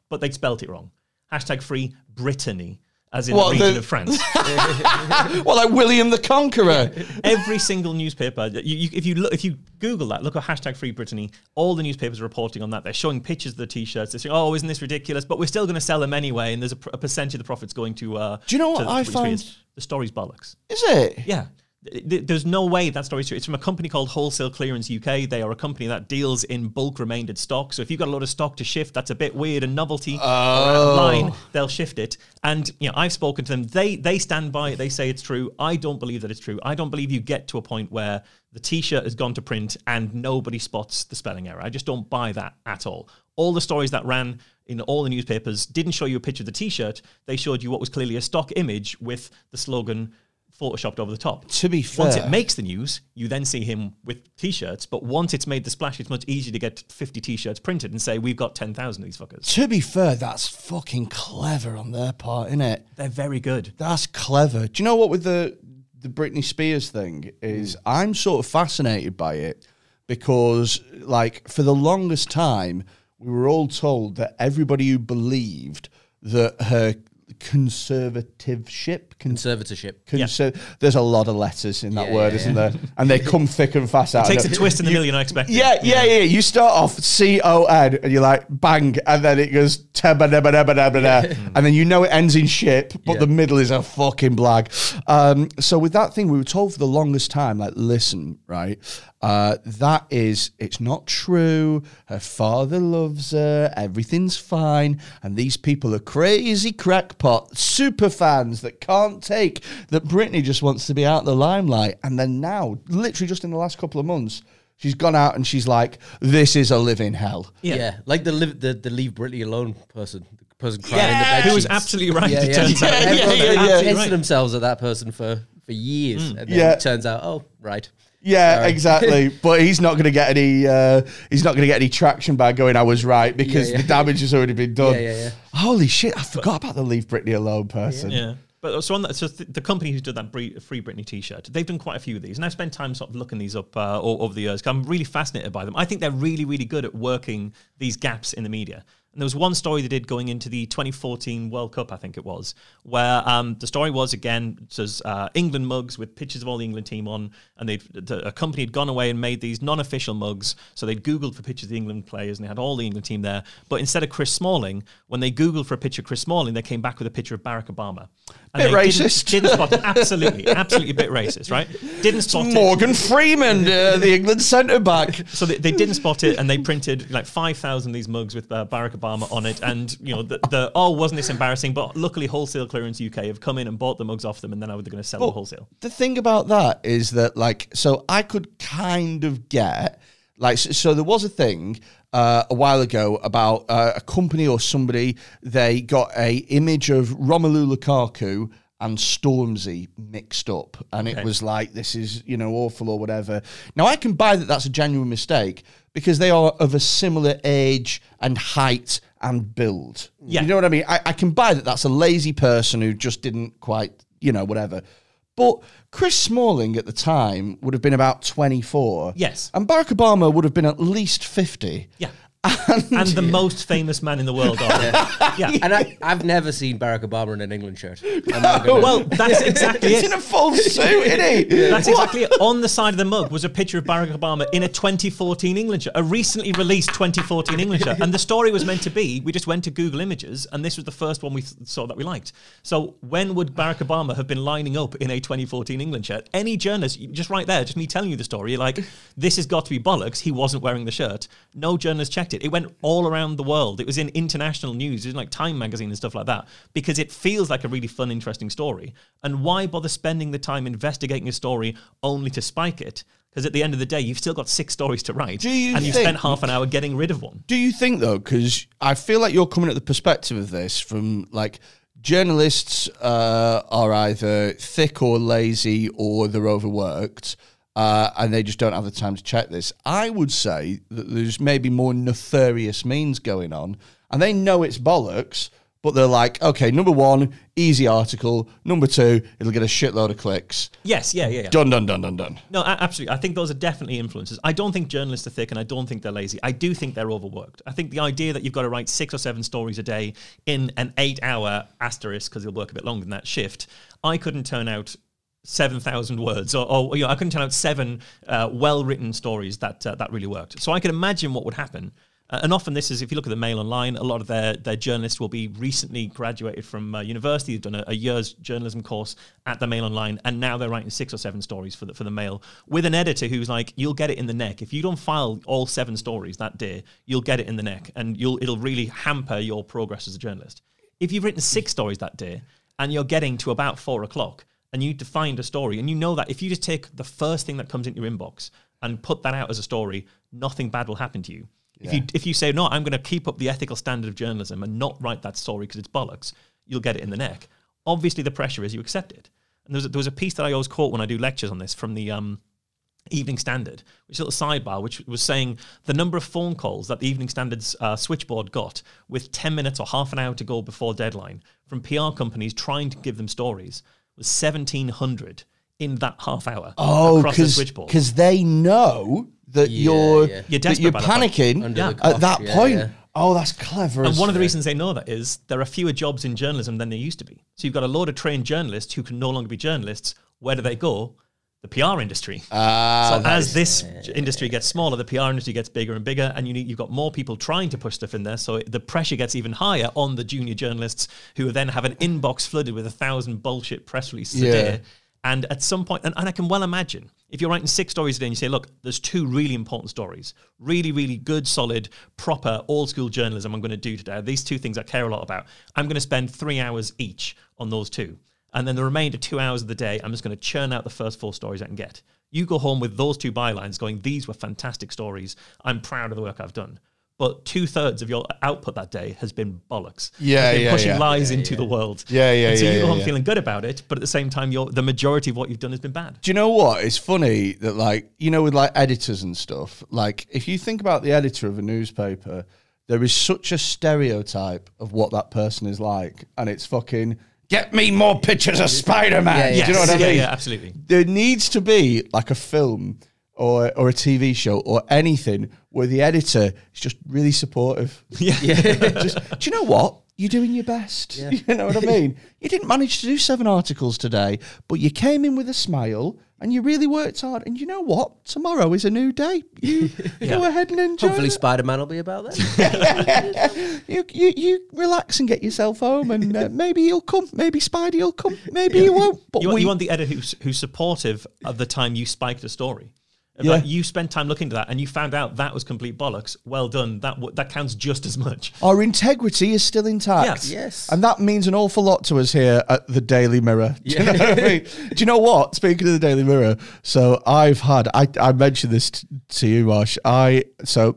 but they'd spelt it wrong. Hashtag Free Brittany, as in What, the region the- of France. Well, like William the Conqueror. Every single newspaper, you, you, if you look, if you Google that, look at hashtag Free Brittany. All the newspapers are reporting on that. They're showing pictures of the T-shirts. They're saying, "Oh, isn't this ridiculous?" But we're still going to sell them anyway, and there's a, a percentage of the profits going to. Uh, Do you know what I find- The story's bollocks. Is it? Yeah. Th- th- There's no way that story's true. It's from a company called Wholesale Clearance UK. They are a company that deals in bulk remaindered stock. So if you've got a lot of stock to shift, that's a bit weird and novelty out oh. line, they'll shift it. And you know, I've spoken to them. They they stand by it. They say it's true. I don't believe that it's true. I don't believe you get to a point where the T-shirt has gone to print and nobody spots the spelling error. I just don't buy that at all. All the stories that ran in all the newspapers didn't show you a picture of the T-shirt. They showed you what was clearly a stock image with the slogan photoshopped over the top. To be fair, Once it makes the news, you then see him with t-shirts. But once it's made the splash, it's much easier to get 50 t-shirts printed and say, we've got 10,000 of these fuckers. To be fair, that's fucking clever on their part, isn't it? They're very good. That's clever. Do you know what with the the Britney Spears thing is? Hmm. I'm sort of fascinated by it because, like, for the longest time, we were all told that everybody who believed that her conservativeship, con- Conservatorship. conser- there's a lot of letters in that Yeah, word, yeah, isn't there? And they come thick and fast out. Takes a twist in the middle you're not expecting. Yeah, yeah, yeah. You start off C O N and you're like bang, and then it goes da, and then you know it ends in ship, but Yeah. the middle is a fucking blag. Um, so with that thing, we were told for the longest time, like, listen, right, uh, that is, it's not true. Her father loves her. Everything's fine, and these people are crazy crackpot super fans that can't take that Britney just wants to be out of the limelight, and then now, literally just in the last couple of months. She's gone out and she's like, "This is a living hell." Yeah. Yeah. like the live the, the leave Britney alone person, the person crying in the Yeah, bed. who was absolutely right, Yeah, it yeah. turns out. yeah, Yeah, Everyone's yeah, been yeah. Right. themselves at that person for for years, and then Yeah. it turns out, oh, right. Yeah, Sorry. exactly. but he's not going to get any. Uh, he's not going to get any traction by going. I was right because Yeah, yeah. the damage has already been done. Yeah, yeah, yeah. Holy shit! I forgot about the leave Britney alone person. Yeah. But so on that, so th- the company who's done that Bre- free Britney T-shirt, they've done quite a few of these, and I've spent time sort of looking these up uh, o- over the years. 'cause I'm really fascinated by them. I think they're really, really good at working these gaps in the media. And there was one story they did going into the 2014 World Cup, I think it was, where um, the story was again it says uh, England mugs with pictures of all the England team on, and they the, a company had gone away and made these non-official mugs. So they'd googled for pictures of the England players, and they had all the England team there. But instead of Chris Smalling, when they googled for a picture of Chris Smalling, they came back with a picture of Barack Obama. And Bit they didn't- racist. Didn't, spot it. Absolutely, absolutely a bit racist, right? Didn't spot it. Morgan Freeman, uh, the England centre back. So they, they didn't spot it, and they printed like five thousand of these mugs with uh, Barack Obama on it. And you know, the, the oh, wasn't this embarrassing? But luckily, Wholesale Clearance UK have come in and bought the mugs off them, and then now they're going to sell them wholesale. The thing about that is that, like, so I could kind of get, like, so, so there was a thing uh, a while ago about uh, a company or somebody, they got a image of Romelu Lukaku and Stormzy mixed up. And it was like, this is, you know, awful or whatever. Now, I can buy that that's a genuine mistake because they are of a similar age and height and build. Yeah. You know what I mean? I, I can buy that that's a lazy person who just didn't quite, you know, whatever. But Chris Smalling at the time would have been about 24. Yes. And Barack Obama would have been at least 50. Yeah. And, the most famous man in the world. On it. Yeah. And I, I've never seen Barack Obama in an England shirt. I'm gonna- Well, that's exactly He's it. in a full suit, isn't he? That's What? exactly it. On the side of the mug was a picture of Barack Obama in a 2014 England shirt, a recently released 2014 England shirt. And the story was meant to be we just went to Google Images, and this was the first one we th- saw that we liked. So when would Barack Obama have been lining up in a 2014 England shirt? Any journalist, just right there, just me telling you the story, you're like, this has got to be bollocks. He wasn't wearing the shirt. No journalist checked it. went all around the world. It was in international news, it was in like Time magazine and stuff like that, because it feels like a really fun, interesting story. And why bother spending the time investigating a story only to spike it? Because at the end of the day, you've still got six stories to write, Do you and you've spent half an hour getting rid of one. Do you think though? Because I feel like you're coming at the perspective of this from like journalists uh, are either thick or lazy or they're overworked. Uh, and they just don't have the time to check this. I would say that there's maybe more nefarious means going on, and they know it's bollocks, but they're like, okay, number one, easy article. Number two, it'll get a shitload of clicks. Yes, yeah, yeah, yeah. Done, done, done, done, done. No, absolutely. I think those are definitely influences. I don't think journalists are thick and I don't think they're lazy. I do think they're overworked. I think the idea that you've got to write six or seven stories a day in an eight hour asterisk, because you'll work a bit longer than that shift, I couldn't turn out 7,000 words or, or you know, I couldn't turn out seven uh, well written stories that, uh, that really worked. So I can imagine what would happen. Uh, and often this is, if you look at the Mail Online, a lot of their, their journalists will be recently graduated from uh, university, they've done a, a year's journalism course at the Mail Online, and now they're writing six or seven stories for the, for the Mail with an editor who's like, you'll get it in the neck. If you don't file all seven stories that day, you'll get it in the neck, and you'll it'll really hamper your progress as a journalist. If you've written six stories that day, and you're getting to about four o'clock, and you find a story, and you know that if you just take the first thing that comes into your inbox and put that out as a story, nothing bad will happen to you. If you if you say no, I'm going to keep up the ethical standard of journalism and not write that story because it's bollocks, you'll get it in the neck. Obviously, the pressure is you accept it. And there was a, there was a piece that I always quote when I do lectures on this from the um, Evening Standard, which is a little sidebar, which was saying the number of phone calls that the Evening Standard's uh, switchboard got with 10 minutes or half an hour to go before deadline from PR companies trying to give them stories was 1,700 in that half hour Oh, across the switchboard. because they know that Yeah, you're yeah. You're that you're by that point. panicking Under the at that yeah, point. yeah. Oh, that's clever. And as one of the reasons they know that is there are fewer jobs in journalism than there used to be. So you've got a load of trained journalists who can no longer be journalists. Where do they go? The PR industry. Ah, so as this industry gets smaller, the PR industry gets bigger and bigger, and you need you've got more people trying to push stuff in there. So the pressure gets even higher on the junior journalists who then have an inbox flooded with a thousand bullshit press releases Yeah. a day. And at some point, and, and I can well imagine if you're writing six stories a day and you say, look, there's two really important stories, really, really good, solid, proper, old school journalism I'm going to do today. These two things I care a lot about. I'm going to spend three hours each on those two. And then the remainder two hours of the day, I'm just going to churn out the first four stories I can get. You go home with those two bylines going, these were fantastic stories. I'm proud of the work I've done. But two thirds of your output that day has been bollocks. Yeah, been yeah, pushing yeah. lies into the world. Yeah, yeah, And so yeah, you go yeah, home yeah. feeling good about it, but at the same time, you're, the majority of what you've done has been bad. Do you know what? It's funny that, like, you know, with like editors and stuff, like, if you think about the editor of a newspaper, there is such a stereotype of what that person is like. And it's fucking, get me more pictures of Spider Man. Yeah, Do you know what I mean? yeah, absolutely. There needs to be like a film or, or a TV show or anything where the editor is just really supportive. Yeah. just, do you know what? You're doing your best. You know what I mean? You didn't manage to do seven articles today, but you came in with a smile and you really worked hard. And you know what? Tomorrow is a new day. You go ahead and enjoy. Hopefully, it. Spider Man will be about then. you, you you relax and get yourself home, and uh, maybe you'll come. Maybe Spidey will come. Maybe he won't. But You want, we, you want the editor who's, who's supportive of the time you spiked a story. If, Yeah. like, you spent time looking to that and you found out that was complete bollocks. Well done. That w- that counts just as much. our integrity is still intact. Yes. Yes. And that means an awful lot to us here at the Daily Mirror. Do you know what I mean? Do you know what? Speaking of the Daily Mirror, so I've had I, I mentioned this t- to you, Marsh. I so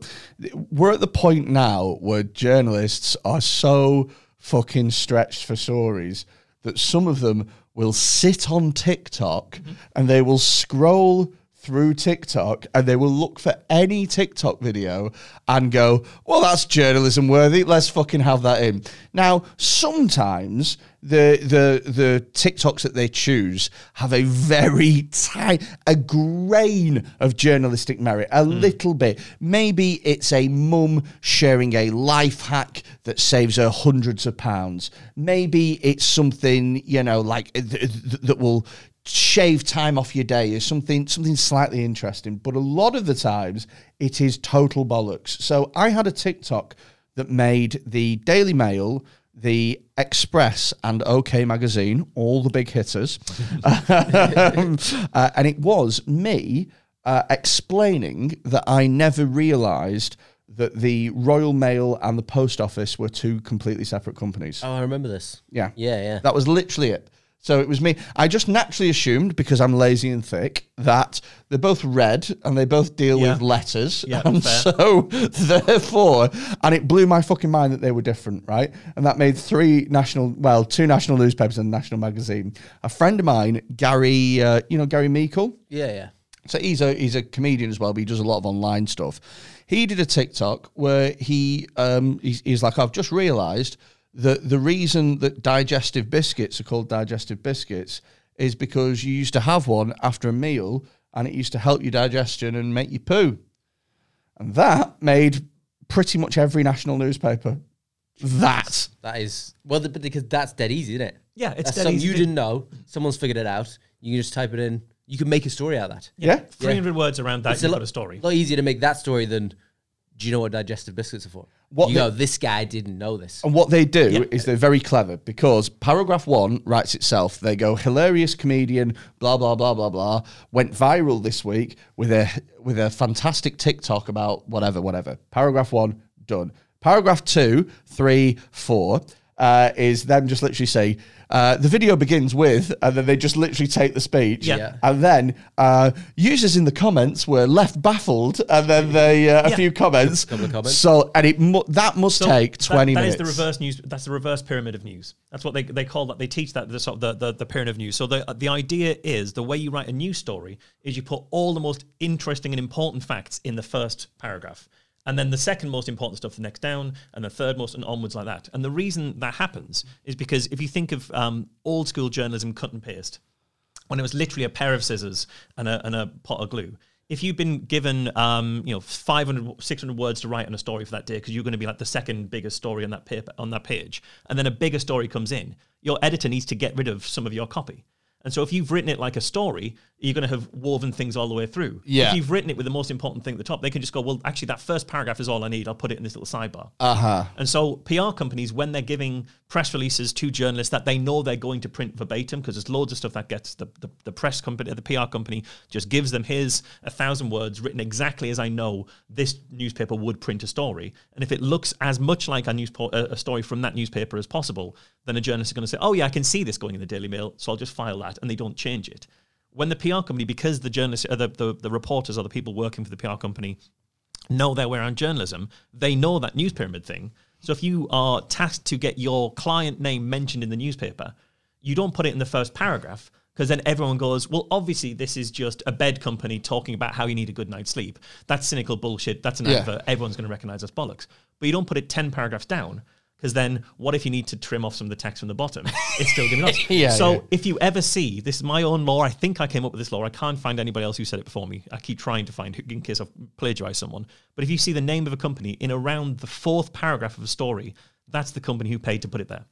we're at the point now where journalists are so fucking stretched for stories that some of them will sit on TikTok mm-hmm. and they will scroll through TikTok and they will look for any TikTok video and go, well, that's journalism worthy. Let's fucking have that in. Now, sometimes the the the TikToks that they choose have a very tiny, a grain of journalistic merit, a hmm. little bit. Maybe it's a mum sharing a life hack that saves her hundreds of pounds. Maybe it's something you know like th- th- that will shave time off your day is something something slightly interesting but a lot of the times it is total bollocks so i had a tiktok that made the daily mail the express and ok magazine all the big hitters um, uh, and it was me uh, explaining that i never realized that the Royal Mail and the Post Office were two completely separate companies. Oh, I remember this. Yeah. Yeah, yeah. That was literally it. So it was me. I just naturally assumed because I'm lazy and thick that they're both red and they both deal Yeah. with letters. Yeah, and fair. so therefore, and it blew my fucking mind that they were different, right? And that made three national, well, two national newspapers and a national magazine. A friend of mine, Gary, uh, you know Gary Meikle. Yeah, yeah. So he's a he's a comedian as well, but he does a lot of online stuff. He did a TikTok where he um he's, he's like, I've just realised that the reason that digestive biscuits are called digestive biscuits is because you used to have one after a meal and it used to help your digestion and make you poo. And that made pretty much every national newspaper that. That is well, the, because that's dead easy, isn't it? Yeah, it's that's dead something easy you didn't know. Someone's figured it out. You can just type it in. You can make a story out of that. Yeah. 300 words around that, It's you've lot, got a story. lot easier to make that story than. Do you know what digestive biscuits are for? What you the- go, this guy didn't know this. And what they do Yeah. is they're very clever because paragraph one writes itself. They go hilarious comedian, blah blah blah blah blah. Went viral this week with a with a fantastic TikTok about whatever whatever. Paragraph one done. Paragraph two, three, four uh, is them just literally say uh, the video begins with, and then they just literally take the speech, Yeah. Yeah. and then uh, users in the comments were left baffled, and then they uh, a Yeah. few comments. Couple of comments. So and it mu- that must So take that- twenty that minutes. That is the reverse news. That's the reverse pyramid of news. That's what they, they call that. They teach that the sort of the, the, the pyramid of news. So the the idea is the way you write a news story is you put all the most interesting and important facts in the first paragraph. And then the second most important stuff the next down, and the third most, and onwards like that. And the reason that happens is because if you think of um, old school journalism, cut and paste, when it was literally a pair of scissors and a, and a pot of glue. If you've been given, um, you know, 500, 600 words to write on a story for that day, because you're going to be like the second biggest story on that paper on that page, and then a bigger story comes in, your editor needs to get rid of some of your copy. And so if you've written it like a story, you're going to have woven things all the way through. Yeah. If you've written it with the most important thing at the top, they can just go, well, actually, that first paragraph is all I need. I'll put it in this little sidebar. Uh huh. And so PR companies, when they're giving press releases to journalists that they know they're going to print verbatim, because there's loads of stuff that gets the, the, the press company, the PR company just gives them his a thousand words written exactly as I know this newspaper would print a story. And if it looks as much like a, newspo- a, a story from that newspaper as possible, then a journalist is going to say, oh yeah, I can see this going in the Daily Mail, so I'll just file that, and they don't change it. When the PR company, because the journalists, uh, the, the, the reporters or the people working for the PR company know their way around journalism, they know that news pyramid thing. So if you are tasked to get your client name mentioned in the newspaper, you don't put it in the first paragraph because then everyone goes, well, obviously this is just a bed company talking about how you need a good night's sleep. That's cynical bullshit. That's an Yeah. advert. Everyone's going to recognize as bollocks. But you don't put it 10 paragraphs down because then what if you need to trim off some of the text from the bottom? It's still giving us. Yeah, so yeah. if you ever see, this is my own law. I think I came up with this law. I can't find anybody else who said it before me. I keep trying to find who, in case I've plagiarized someone. But if you see the name of a company in around the fourth paragraph of a story, that's the company who paid to put it there.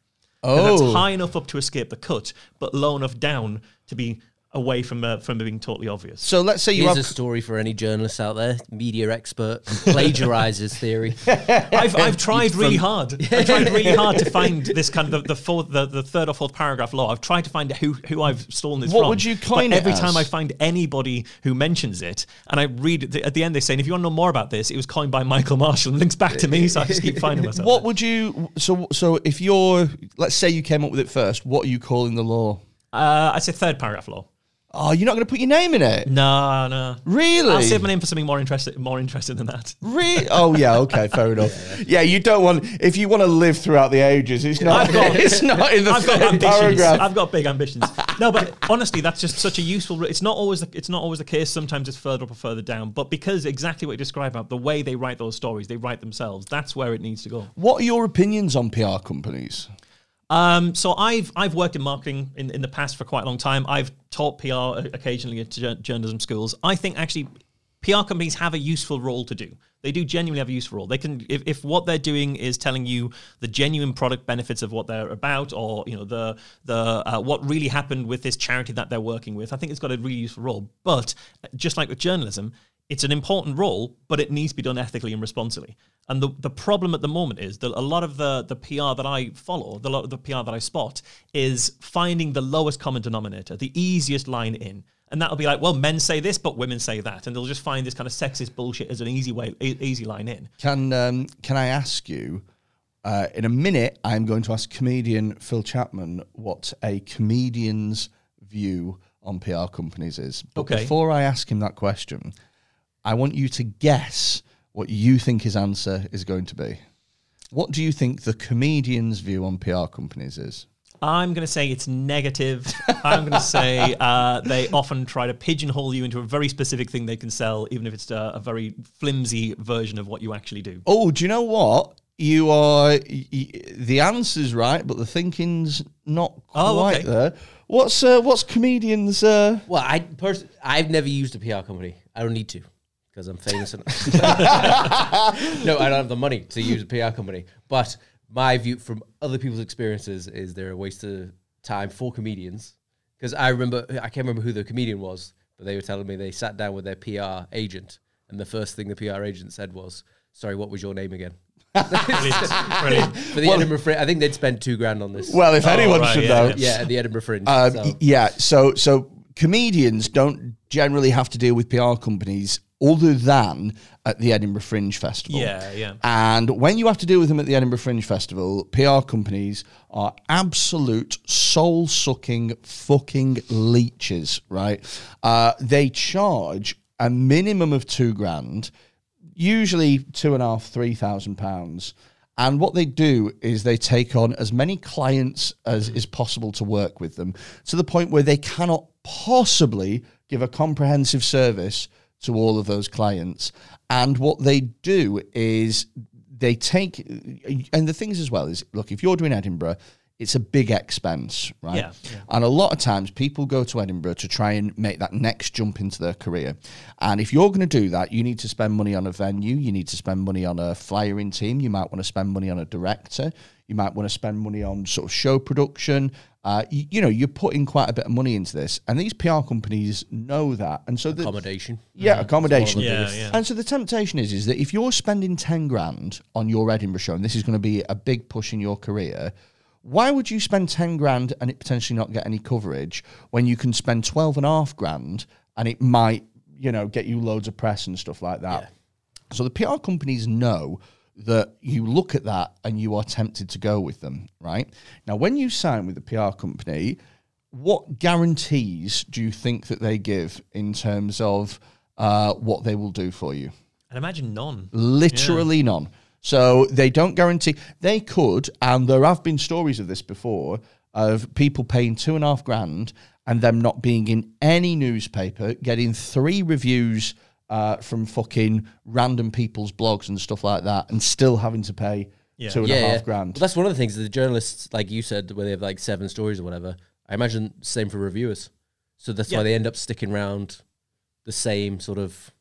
And Oh. that's high enough up to escape the cut, but low enough down to be away from uh, from being totally obvious. So let's say you Here's have. a story for any journalists out there, media expert, plagiarizes theory. I've, I've tried really hard. I've tried really hard to find this kind of the, the fourth, the, the third or fourth paragraph law. I've tried to find who who I've stolen this What from. would you coin but it every as? time I find anybody who mentions it, and I read it, at the end, they say, "If you want to know more about this, it was coined by Michael Marshall and links back to me." So I just keep finding myself. What there. would you? So so if you're, let's say you came up with it first, what are you calling the law? Uh, I'd say third paragraph law. Oh, you're not going to put your name in it, No, no. really? I'll save my name for something more interesting, more interesting than that. Really? Oh yeah, okay, fair enough. Yeah, you don't want if you want to live throughout the ages. It's not. I've got- it's not in the I've got ambitions. paragraph. I've got big ambitions. No, but honestly, that's just such a useful. It's not always. The, it's not always the case. Sometimes it's further up or further down. But because exactly what you describe about the way they write those stories, they write themselves. That's where it needs to go. what are your opinions on PR companies? Um, so I've I've worked in marketing in, in the past for quite a long time. I've taught PR occasionally at journalism schools. I think actually PR companies have a useful role to do. They do genuinely have a useful role. They can if, if what they're doing is telling you the genuine product benefits of what they're about, or you know the the uh, what really happened with this charity that they're working with. I think it's got a really useful role. But just like with journalism, it's an important role, but it needs to be done ethically and responsibly. And the, the problem at the moment is that a lot of the, the PR that I follow, the, the PR that I spot, is finding the lowest common denominator, the easiest line in. And that'll be like, well, men say this, but women say that. And they'll just find this kind of sexist bullshit as an easy way, easy line in. Can um, can I ask you? Uh, in a minute, I'm going to ask comedian Phil Chapman what a comedian's view on PR companies is. But Okay. before I ask him that question, I want you to guess what you think his answer is going to be. What do you think the comedian's view on PR companies is? I'm going to say it's negative. I'm going to say uh, they often try to pigeonhole you into a very specific thing they can sell, even if it's a, a very flimsy version of what you actually do. Oh, do you know what? You are y- y- the answer's right, but the thinking's not Oh, quite okay. there. What's uh, what's comedians? Uh, Well, I pers- I've never used a PR company. I don't need to because I'm famous. And no, I don't have the money to use a PR company. But my view from other people's experiences is they're a waste of time for comedians. Because I remember, I can't remember who the comedian was, but they were telling me they sat down with their PR agent, and the first thing the PR agent said was, "Sorry, what was your name again?" Brilliant. Brilliant. For the Edinburgh Fringe, I think they'd spend two grand on this. well, if Oh, anyone right, should yeah, know, yeah. yeah, the Edinburgh Fringe. Um, so. Yeah, so so comedians don't generally have to deal with PR companies other than at the Edinburgh Fringe Festival. Yeah, yeah. And when you have to deal with them at the Edinburgh Fringe Festival, PR companies are absolute soul sucking fucking leeches, right? Uh, they charge a minimum of two grand, usually two and a half, three thousand pounds. And what they do is they take on as many clients as is possible to work with them to the point where they cannot possibly give a comprehensive service to all of those clients. And what they do is they take, and the things as well is look, if you're doing Edinburgh, it's a big expense, right? Yeah, yeah. And a lot of times people go to Edinburgh to try and make that next jump into their career. And if you're going to do that, you need to spend money on a venue, you need to spend money on a flyering team, you might want to spend money on a director, you might want to spend money on sort of show production. Uh, you, you know, you're putting quite a bit of money into this, and these PR companies know that. And so the, accommodation. yeah, accommodation. Yeah, yeah. And so the temptation is is that if you're spending ten grand on your Edinburgh show, and this is going to be a big push in your career, why would you spend ten grand and it potentially not get any coverage when you can spend twelve and a half grand and it might, you know, get you loads of press and stuff like that? So the PR companies know that you look at that and you are tempted to go with them, right? Now, when you sign with a PR company, what guarantees do you think that they give in terms of uh, what they will do for you? I'd imagine none. Literally none. So they don't guarantee. They could, and there have been stories of this before, of people paying two and a half grand and them not being in any newspaper, getting three reviews uh, from fucking random people's blogs and stuff like that, and still having to pay Yeah. two and a half yeah, yeah. grand. Well, that's one of the things. The journalists, like you said, where they have like seven stories or whatever. I imagine same for reviewers. So that's Yeah. why they end up sticking around the same sort of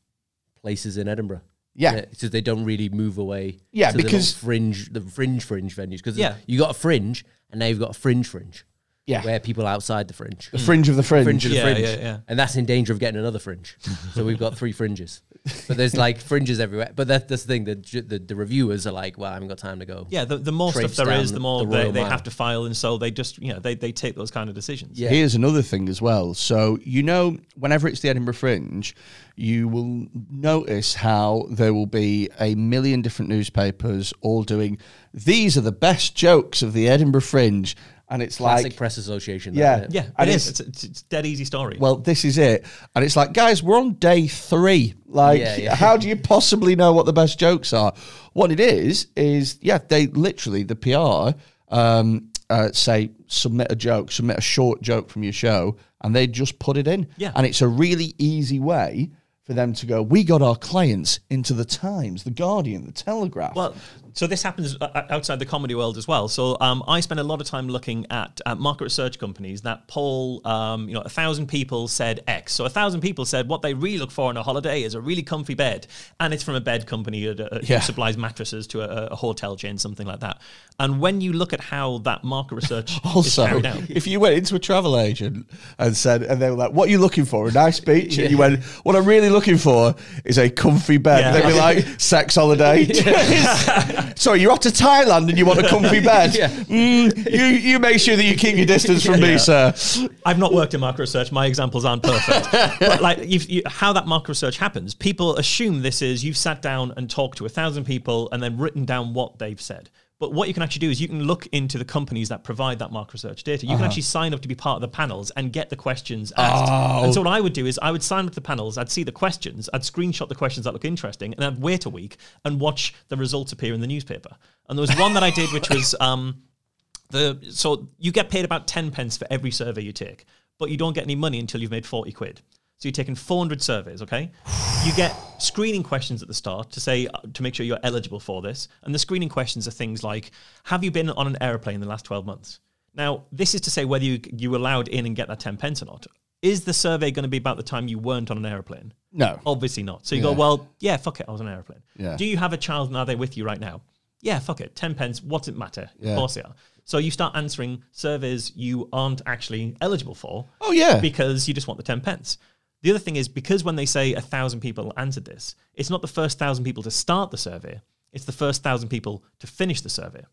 places in Edinburgh. Yeah. so they don't really move away. Yeah, to the because- fringe, the fringe, fringe venues. Because Yeah. you got a fringe, and now you've got a fringe, fringe. Yeah. where people outside the fringe. the fringe of the fringe. fringe of the Yeah, fringe. yeah, yeah. And that's in danger of getting another fringe. so we've got three fringes. But there's like fringes everywhere. But that, that's the thing. The, ju- the the reviewers are like, well, I haven't got time to go. Yeah, the, the more stuff there is, the more the they, they have to file, and so they just, you know, they, they take those kind of decisions. Yeah. Here's another thing as well. So, you know, whenever it's the Edinburgh Fringe, you will notice how there will be a million different newspapers all doing, these are the best jokes of the Edinburgh Fringe. And it's Classic like, press association. Yeah. that, Yeah, And it's- It's, it's, it's dead easy story. well, this is it. And it's like, guys, we're on day three. Like, Yeah, yeah. how do you possibly know what the best jokes are? What it is, is, yeah, they literally, the PR, um, uh, say, submit a joke, submit a short joke from your show, and they just put it in. Yeah. And it's a really easy way for them to go, we got our clients into the Times, the Guardian, the Telegraph. Well, So this happens uh, uh, outside the comedy world as well. So um, I spend a lot of time looking at uh, market research companies that poll. Um, you know, a thousand people said X. So a thousand people said what they really look for on a holiday is a really comfy bed, and it's from a bed company that uh, Yeah. supplies mattresses to a, a hotel chain, something like that. And when you look at how that market research is Also, carried out, if you went into a travel agent and said, and they were like, "What are you looking for? A nice beach?" and you went, "What I'm really looking for is a comfy bed." Yeah. They'd be like, "Sex holiday." Sorry, you're off to Thailand and you want a comfy bed. Yeah. Mm, you you make sure that you keep your distance from me, sir. I've not worked in market research. My examples aren't perfect. but like you've, you, how that market research happens, people assume this is you've sat down and talked to a thousand people and then written down what they've said. But what you can actually do is you can look into the companies that provide that market research data. You can actually sign up to be part of the panels and get the questions asked. And so what I would do is I would sign up to the panels, I'd see the questions, I'd screenshot the questions that look interesting, and I'd wait a week and watch the results appear in the newspaper. And there was one that I did which was um, the so you get paid about 10 pence for every survey you take but you don't get any money until you've made 40 quid so you're taking 400 surveys okay you get screening questions at the start to say uh, to make sure you're eligible for this and the screening questions are things like have you been on an aeroplane in the last 12 months now this is to say whether you you were allowed in and get that 10 pence or not is the survey going to be about the time you weren't on an airplane No. Obviously not. So you go, well, yeah, fuck it, I was on an airplane. Yeah. Do you have a child and are they with you right now? Yeah, fuck it. 10 pence, what's it matter? Yeah. Of course they are. So you start answering surveys you aren't actually eligible for. Oh, yeah. Because you just want the 10 pence. The other thing is because when they say a thousand people answered this, it's not the first thousand people to start the survey, it's the first thousand people to finish the survey.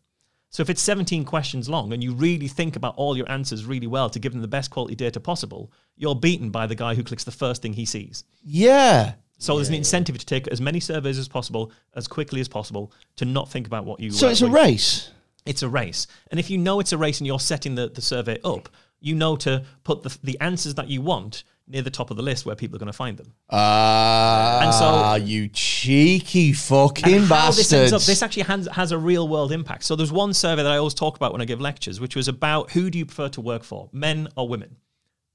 So if it's 17 questions long and you really think about all your answers really well to give them the best quality data possible, you're beaten by the guy who clicks the first thing he sees. Yeah. So there's an incentive to take as many surveys as possible, as quickly as possible, to not think about what you. So uh, it's a race. It's a race, and if you know it's a race and you're setting the, the survey up, you know to put the the answers that you want near the top of the list where people are going to find them. Ah, And so- you cheeky fucking how this bastards. up, this actually has, has a real world impact. So there's one survey that I always talk about when I give lectures, which was about who do you prefer to work for, men or women?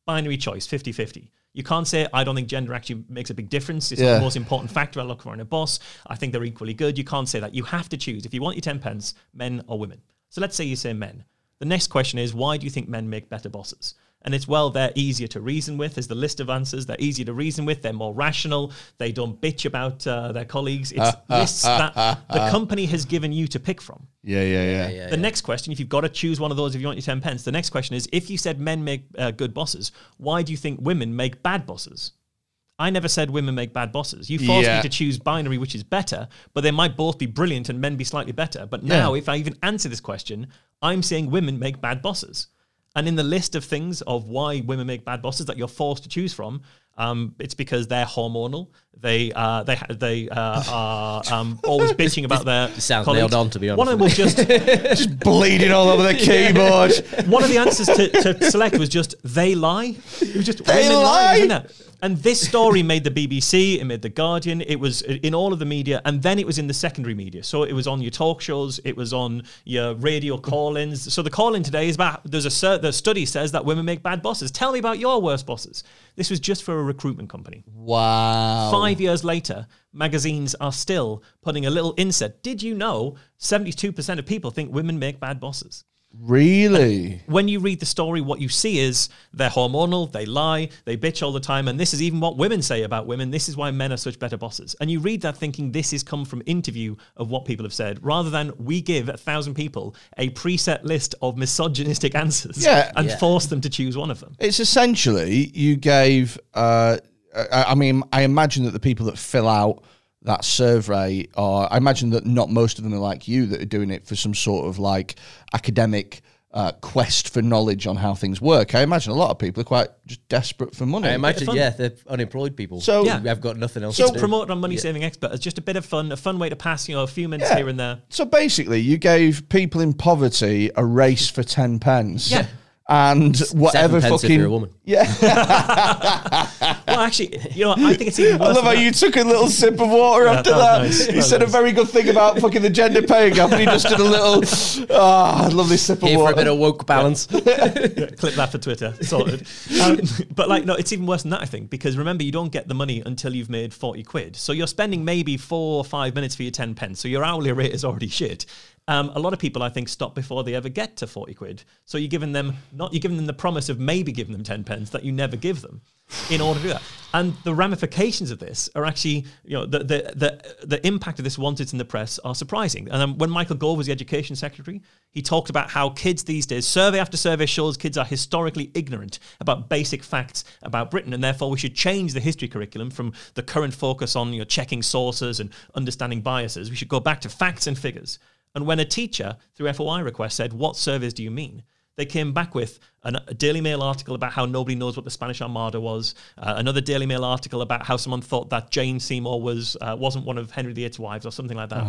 Binary choice, 50 50. You can't say, I don't think gender actually makes a big difference. It's Yeah. the most important factor I look for in a boss. I think they're equally good. You can't say that. You have to choose. If you want your 10 pence, men or women. So let's say you say men. The next question is, why do you think men make better bosses? And it's well, they're easier to reason with. There's the list of answers. They're easier to reason with. They're more rational. They don't bitch about uh, their colleagues. It's lists that the company has given you to pick from. yeah, yeah, yeah. Yeah, The next question, if you've got to choose one of those if you want your 10 pence, the next question is if you said men make uh, good bosses, why do you think women make bad bosses? I never said women make bad bosses. You forced Yeah. me to choose binary, which is better, but they might both be brilliant and men be slightly better. But now, Yeah. if I even answer this question, I'm saying women make bad bosses. And in the list of things of why women make bad bosses that you're forced to choose from, um, it's because they're hormonal. They uh, they they uh, are um, always bitching about their. sounds colleagues. nailed on, to be honest. One of them was just Just bleeding all over the keyboard. one of the answers to, to select was just they lie. It was just They women lie? wasn't? And this story made the BBC, it made the Guardian, it was in all of the media, and then it was in the secondary media. So it was on your talk shows, it was on your radio call-ins. So the call-in today is about there's a cer- the study says that women make bad bosses. Tell me about your worst bosses. This was just for a recruitment company. Wow. Five years later, magazines are still putting a little inset. Did you know 72% of people think women make bad bosses? Really? when you read the story, what you see is they're hormonal, they lie, they bitch all the time, and this is even what women say about women. This is why men are such better bosses. And you read that thinking this has come from interview of what people have said, rather than we give a thousand people a preset list of misogynistic answers Yeah. and Yeah. force them to choose one of them. It's essentially you gave. Uh, I, I mean, I imagine that the people that fill out that survey are. I imagine that not most of them are like you that are doing it for some sort of like academic uh, quest for knowledge on how things work. I imagine a lot of people are quite just desperate for money. I imagine, yeah, they're unemployed people. So- Yeah. I've got nothing else So- to It's do. promoted on Money Saving Expert as just a bit of fun, a fun way to pass, you know, a few minutes Yeah. here and there. So basically, you gave people in poverty a race for ten pence. Yeah. And whatever pence if fucking you're a woman. yeah. Well, actually, you know, I think it's even I love how than you took a little sip of water after that that. nice. He That said a very good thing about fucking the gender pay gap, and he just did a little. Ah, lovely sip of Here for water. a bit of woke balance. that. Clip that for Twitter. Sorted. Um, but like, no, it's even worse than that, I think, because remember, you don't get the money until you've made 40 quid. So you're spending maybe four or five minutes for your 10 pence. So your hourly rate is already shit. Um, a lot of people, I think, stop before they ever get to 40 quid. So you're giving them, not, you're giving them the promise of maybe giving them 10 pence that you never give them in order to do that. And the ramifications of this are actually, you know, the the the, the impact of this once it's in the press are surprising. And um, when Michael Gove was the education secretary, he talked about how kids these days, survey after survey shows kids are historically ignorant about basic facts about Britain, and therefore we should change the history curriculum from the current focus on you know checking sources and understanding biases. We should go back to facts and figures. And when a teacher through FOI request said, "What surveys do you mean?" they came back with an, a Daily Mail article about how nobody knows what the Spanish Armada was. Uh, another Daily Mail article about how someone thought that Jane Seymour was uh, wasn't one of Henry VIII's wives or something like that.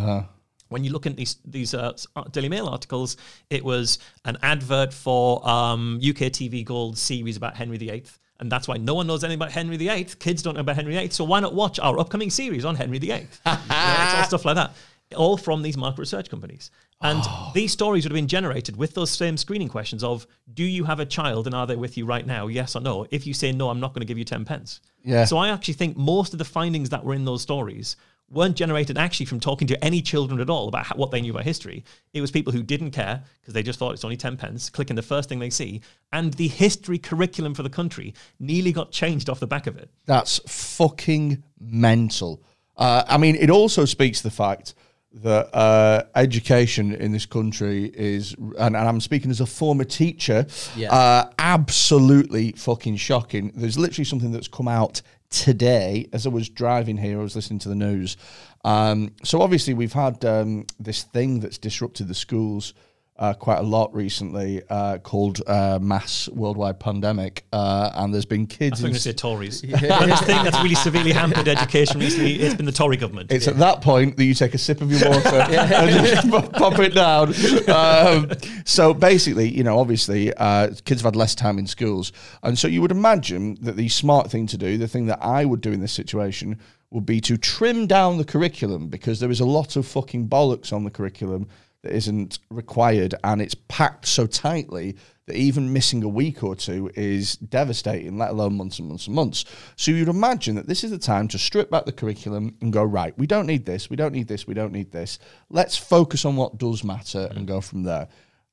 When you look at these these uh, uh, Daily Mail articles, it was an advert for um, UK TV Gold series about Henry VIII. And that's why no one knows anything about Henry VIII. Kids don't know about Henry VIII. So why not watch our upcoming series on Henry VIII? it's all stuff like that. All from these market research companies. And these stories would have been generated with those same screening questions of do you have a child and are they with you right now? Yes or no? If you say no, I'm not going to give you 10 pence. Yeah. So I actually think most of the findings that were in those stories weren't generated actually from talking to any children at all about how, what they knew about history. It was people who didn't care because they just thought it's only 10 pence, clicking the first thing they see. And the history curriculum for the country nearly got changed off the back of it. That's fucking mental. Uh, I mean, it also speaks to the fact that uh, education in this country is, and, and I'm speaking as a former teacher, Yeah. uh, absolutely fucking shocking. There's literally something that's come out today as I was driving here. I was listening to the news. Um, so obviously, we've had um, this thing that's disrupted the schools uh, quite a lot recently uh, called uh, mass worldwide pandemic, uh, and there's been kids. I was going to say Tories. This thing that's really severely hampered education recently, it's been the Tory government. It's at that point that you take a sip of your water and just pop- pop it down. Um, so basically, you know, obviously, uh, kids have had less time in schools, and so you would imagine that the smart thing to do, the thing that I would do in this situation, would be to trim down the curriculum because there is a lot of fucking bollocks on the curriculum that isn't required, and it's packed so tightly that even missing a week or two is devastating, let alone months and months and months. So you'd imagine that this is the time to strip back the curriculum and go, right, we don't need this, we don't need this, we don't need this. Let's focus on what does matter and go from there.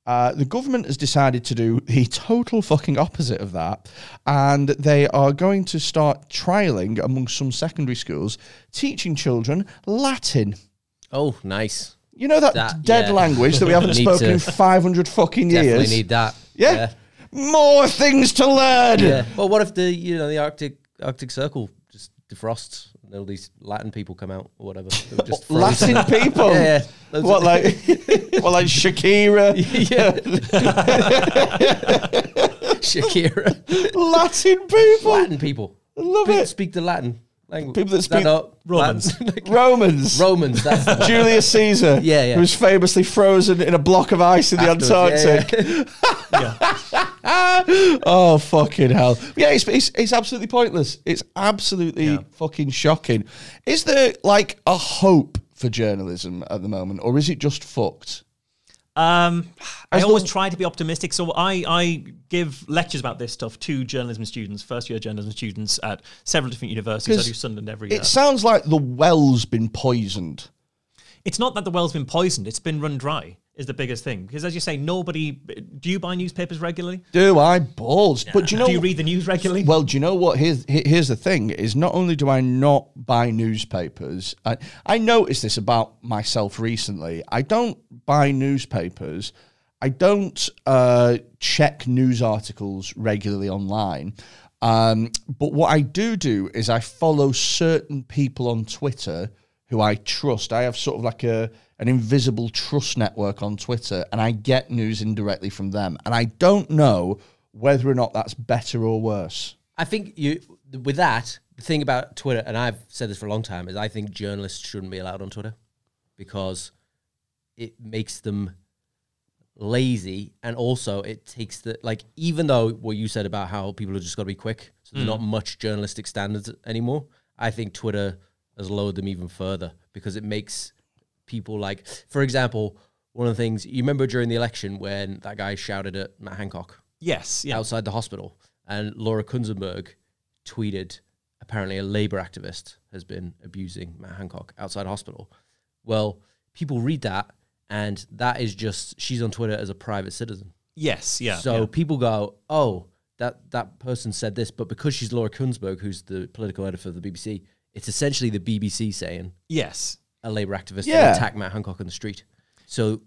Uh, the government has decided to do the total fucking opposite of that, and they are going to start trialing among some secondary schools teaching children Latin. Oh, nice. You know that, That- dead yeah. language that we haven't spoken in 500 fucking Definitely years? Definitely need that. yeah. More things to learn. Yeah. Well, what if the you know the Arctic Arctic Circle just defrosts and all these Latin people come out or whatever? Just. Latin people. Yeah, yeah. What like what like Shakira? Yeah. Shakira. Latin people. Latin people. I love Speak, it. speak the Latin People that speak- Romans. Romans. Romans. That's. Julius Caesar, Yeah, yeah. who was famously frozen in a block of ice in the Afterwards, yeah, Antarctic. yeah. yeah. oh fucking hell! Yeah, it's, it's it's absolutely pointless. It's absolutely fucking shocking. Is there like a hope for journalism at the moment, or is it just fucked? Um, I always long- try to be optimistic. So I, I give lectures about this stuff to journalism students, first year journalism students at several different universities. I do Sunderland every year. It sounds like the well's been poisoned. It's not that the well's been poisoned; it's been run dry. Is the biggest thing because, as you say, nobody. Do you buy newspapers regularly? Do I balls? But do you know? do you read the news regularly? Well, do you know what? Here's here's the thing: is not only do I not buy newspapers, I I noticed this about myself recently. I don't buy newspapers. I don't uh, check news articles regularly online. Um, but what I do do is I follow certain people on Twitter who I trust. I have sort of like a an invisible trust network on Twitter, and I get news indirectly from them. And I don't know whether or not that's better or worse. I think you with that the thing about Twitter, and I've said this for a long time, is I think journalists shouldn't be allowed on Twitter because it makes them lazy, and also it takes the like. Even though what you said about how people have just got to be quick, so there's hmm. not much journalistic standards anymore. I think Twitter has lowered them even further because it makes people like, for example, one of the things you remember during the election when that guy shouted at Matt Hancock Yes, yeah. outside the hospital, and Laura Kuenssberg tweeted, apparently a labor activist has been abusing Matt Hancock outside hospital. Well, people read that, and that is just she's on Twitter as a private citizen. Yes, yeah. so yeah. people go, oh, that that person said this, but because she's Laura Kuenssberg, who's the political editor of the BBC, it's essentially the BBC saying yes. A labor activist Yeah. attacked Matt Hancock on the street. So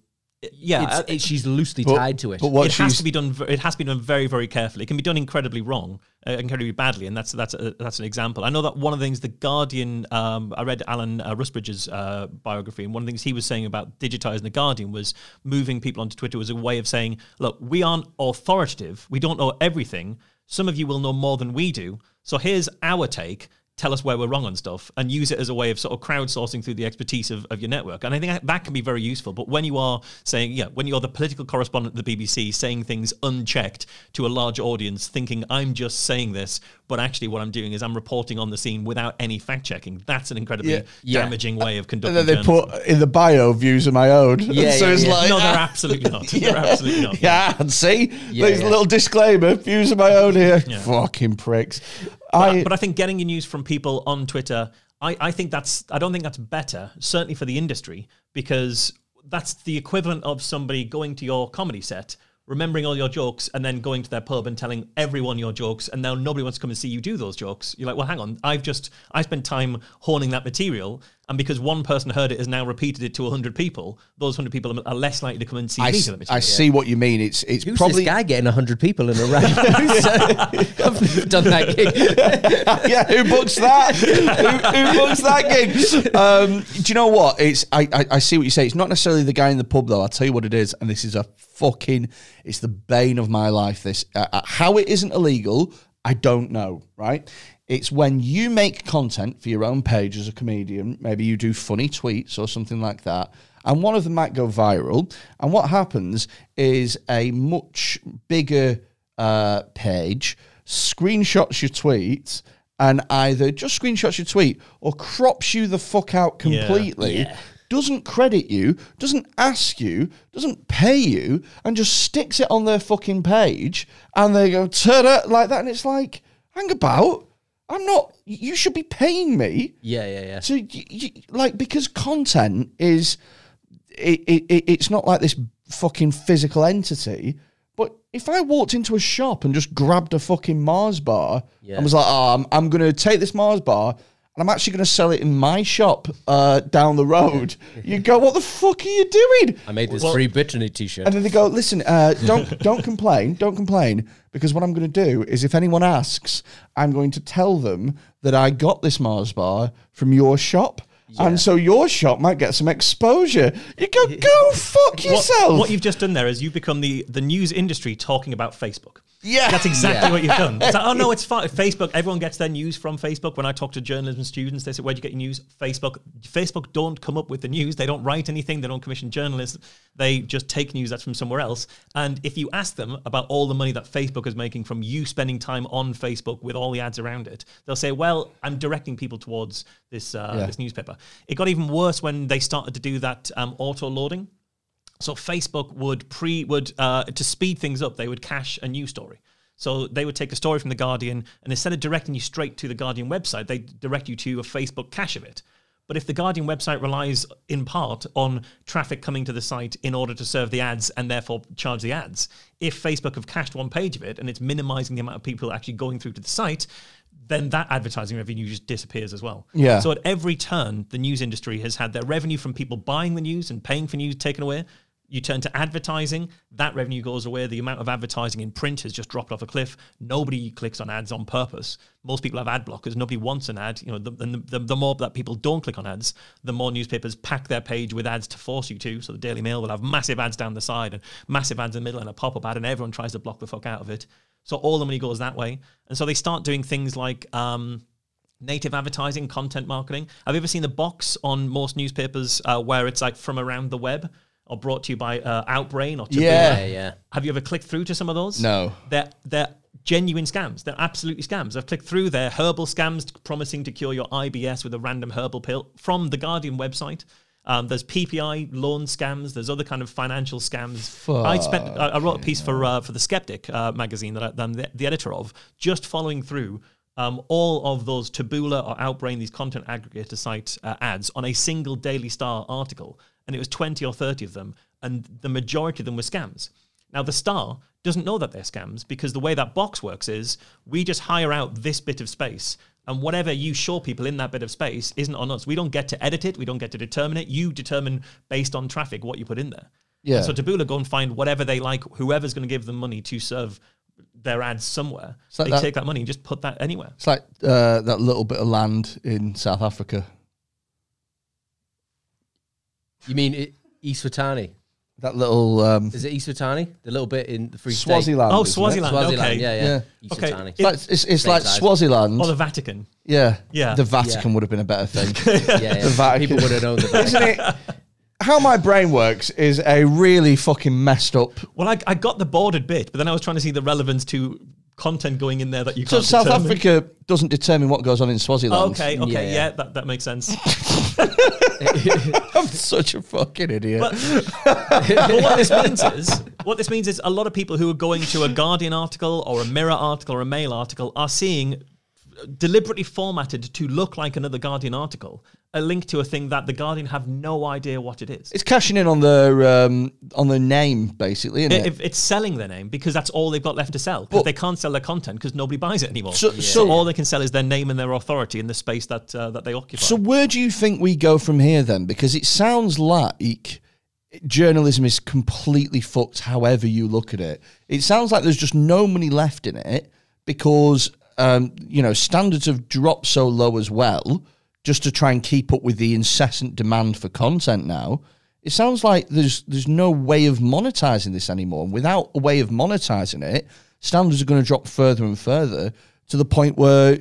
Yeah, it's, uh, it, she's loosely But- tied to it. but what it has to be done. It has to be done very, very carefully. It can be done incredibly wrong, uh, incredibly badly, and that's that's a, that's an example. I know that one of the things the Guardian. Um, I read Alan uh, Rusbridger's uh, biography, and one of the things he was saying about digitizing the Guardian was moving people onto Twitter was a way of saying, look, we aren't authoritative. We don't know everything. Some of you will know more than we do. So here's our take. Tell us where we're wrong on stuff and use it as a way of sort of crowdsourcing through the expertise of, of your network. And I think that can be very useful. But when you are saying, yeah, when you're the political correspondent at the BBC saying things unchecked to a large audience, thinking I'm just saying this, but actually what I'm doing is I'm reporting on the scene without any fact checking, that's an incredibly Yeah. Yeah. damaging way of conducting And then they journalism. put in the bio views of my own. Yeah, so yeah, it's like, no, they're ah, absolutely not. They're absolutely not. Yeah, and see, there's a little disclaimer. Views of my own here. Fucking pricks. But I, but I think getting your news from people on Twitter, I, I think that's I don't think that's better, certainly for the industry, because that's the equivalent of somebody going to your comedy set, remembering all your jokes, and then going to their pub and telling everyone your jokes, and now nobody wants to come and see you do those jokes. You're like, well, hang on, I've just I spent time honing that material, and because one person heard it has now repeated it to hundred people, those hundred people are less likely to come and see I, me s- to. I see what you mean. It's it's Who's probably this guy getting 100 people in a round? I've never done that gig. yeah, who books that? who, who books that gig? Um, do you know what? It's I, I I see what you say. It's not necessarily the guy in the pub though. I'll tell you what it is, and this is a fucking. It's the bane of my life. This uh, uh, how it isn't illegal. I don't know. Right? It's when you make content for your own page as a comedian. Maybe you do funny tweets or something like that. And one of them might go viral. And what happens is a much bigger uh, page screenshots your tweet and either just screenshots your tweet or crops you the fuck out completely. Doesn't credit you, doesn't ask you, doesn't pay you, and just sticks it on their fucking page, and they go ta like that, and it's like, hang about, I'm not. You should be paying me. Yeah, yeah, yeah. So, y y like, because content is, it, it, it, it's not like this fucking physical entity. But if I walked into a shop and just grabbed a fucking Mars bar Yeah. and was like, oh, I'm, I'm going to take this Mars bar I'm actually going to sell it in my shop uh, down the road, you go, what the fuck are you doing? I made this free Brittany t-shirt. And then they go, listen, uh, don't don't complain, don't complain, because what I'm going to do is, if anyone asks, I'm going to tell them that I got this Mars bar from your shop, and so your shop might get some exposure. You go, go fuck what, yourself. what you've just done there is you've become the, the news industry talking about Facebook. Yeah. That's exactly Yeah. what you've done. It's like, oh no, it's fine. Facebook, everyone gets their news from Facebook. When I talk to journalism students, they say, "Where do you get your news? Facebook. Facebook don't come up with the news. They don't write anything. They don't commission journalists. They just take news that's from somewhere else. And if you ask them about all the money that Facebook is making from you spending time on Facebook with all the ads around it, they'll say, Well, I'm directing people towards this uh, Yeah. this newspaper. It got even worse when they started to do that um, auto loading. So Facebook would pre would uh, to speed things up, they would cache a news story. So they would take a story from the Guardian, and instead of directing you straight to the Guardian website, they direct you to a Facebook cache of it. But if the Guardian website relies in part on traffic coming to the site in order to serve the ads and therefore charge the ads, if Facebook have cached one page of it and it's minimizing the amount of people actually going through to the site, then that advertising revenue just disappears as well. Yeah. So at every turn, the news industry has had their revenue from people buying the news and paying for news taken away. You turn to advertising, that revenue goes away. The amount of advertising in print has just dropped off a cliff. Nobody clicks on ads on purpose. Most people have ad blockers. Nobody wants an ad. You know, the, the, the more that people don't click on ads, the more newspapers pack their page with ads to force you to. So the Daily Mail will have massive ads down the side and massive ads in the middle and a pop-up ad, and everyone tries to block the fuck out of it. So all the money goes that way. And so they start doing things like um, native advertising, content marketing. Have you ever seen the box on most newspapers uh, where it's like from around the web? Are brought to you by uh, Outbrain or Taboola. Yeah. Yeah, yeah. Have you ever clicked through to some of those? No. They're they're genuine scams. They're absolutely scams. I've clicked through. They're herbal scams promising to cure your IBS with a random herbal pill from the Guardian website. Um, there's PPI loan scams. There's other kind of financial scams. I spent. I, I wrote a piece for uh, for the Skeptic uh, magazine that, I, that I'm the, the editor of, just following through um, all of those Taboola or Outbrain, these content aggregator site uh, ads on a single Daily Star article, and it was 20 or 30 of them, and the majority of them were scams. Now, the Star doesn't know that they're scams because the way that box works is we just hire out this bit of space, and whatever you show people in that bit of space isn't on us. We don't get to edit it, we don't get to determine it. You determine based on traffic what you put in there. Yeah. And so Taboola go and find whatever they like, whoever's going to give them money to serve their ads somewhere. like they that- take that money and just put that anywhere. It's like uh, that little bit of land in South Africa. You mean it, Eswatini? That little um, Is it Eswatini? The little bit in the Free State? Swaziland. Oh, isn't it? Swaziland. Swaziland, okay. yeah, yeah. Yeah. East Okay. Watani. It's like, it's, it's Same like size. Swaziland. Or the Vatican. yeah. Yeah. The Vatican Yeah. would have been a better thing. yeah, yeah. the Vatican. People would have known the Vatican. Isn't it? How my brain works is a really fucking messed up. Well, I, I got the bordered bit, but then I was trying to see the relevance to content going in there that you So can't South determine. Africa doesn't determine what goes on in Swaziland. Oh, okay, okay, Yeah, yeah, yeah. that, that makes sense. I'm such a fucking idiot. But, but what this means is, what this means is, a lot of people who are going to a Guardian article or a Mirror article or a Mail article are seeing deliberately formatted to look like another Guardian article, a link to a thing that the Guardian have no idea what it is. it's cashing in on their um, on their name, basically, isn't it? If it's selling their name because that's all they've got left to sell. Because But- they can't sell their content because nobody buys it anymore. So- So, so- all they can sell is their name and their authority in the space that uh, that they occupy. So where do you think we go from here then? Because it sounds like journalism is completely fucked however you look at it. It sounds like there's just no money left in it because um, you know, standards have dropped so low as well, just to try and keep up with the incessant demand for content now. It sounds like there's there's no way of monetizing this anymore. And without a way of monetizing it, standards are going to drop further and further to the point where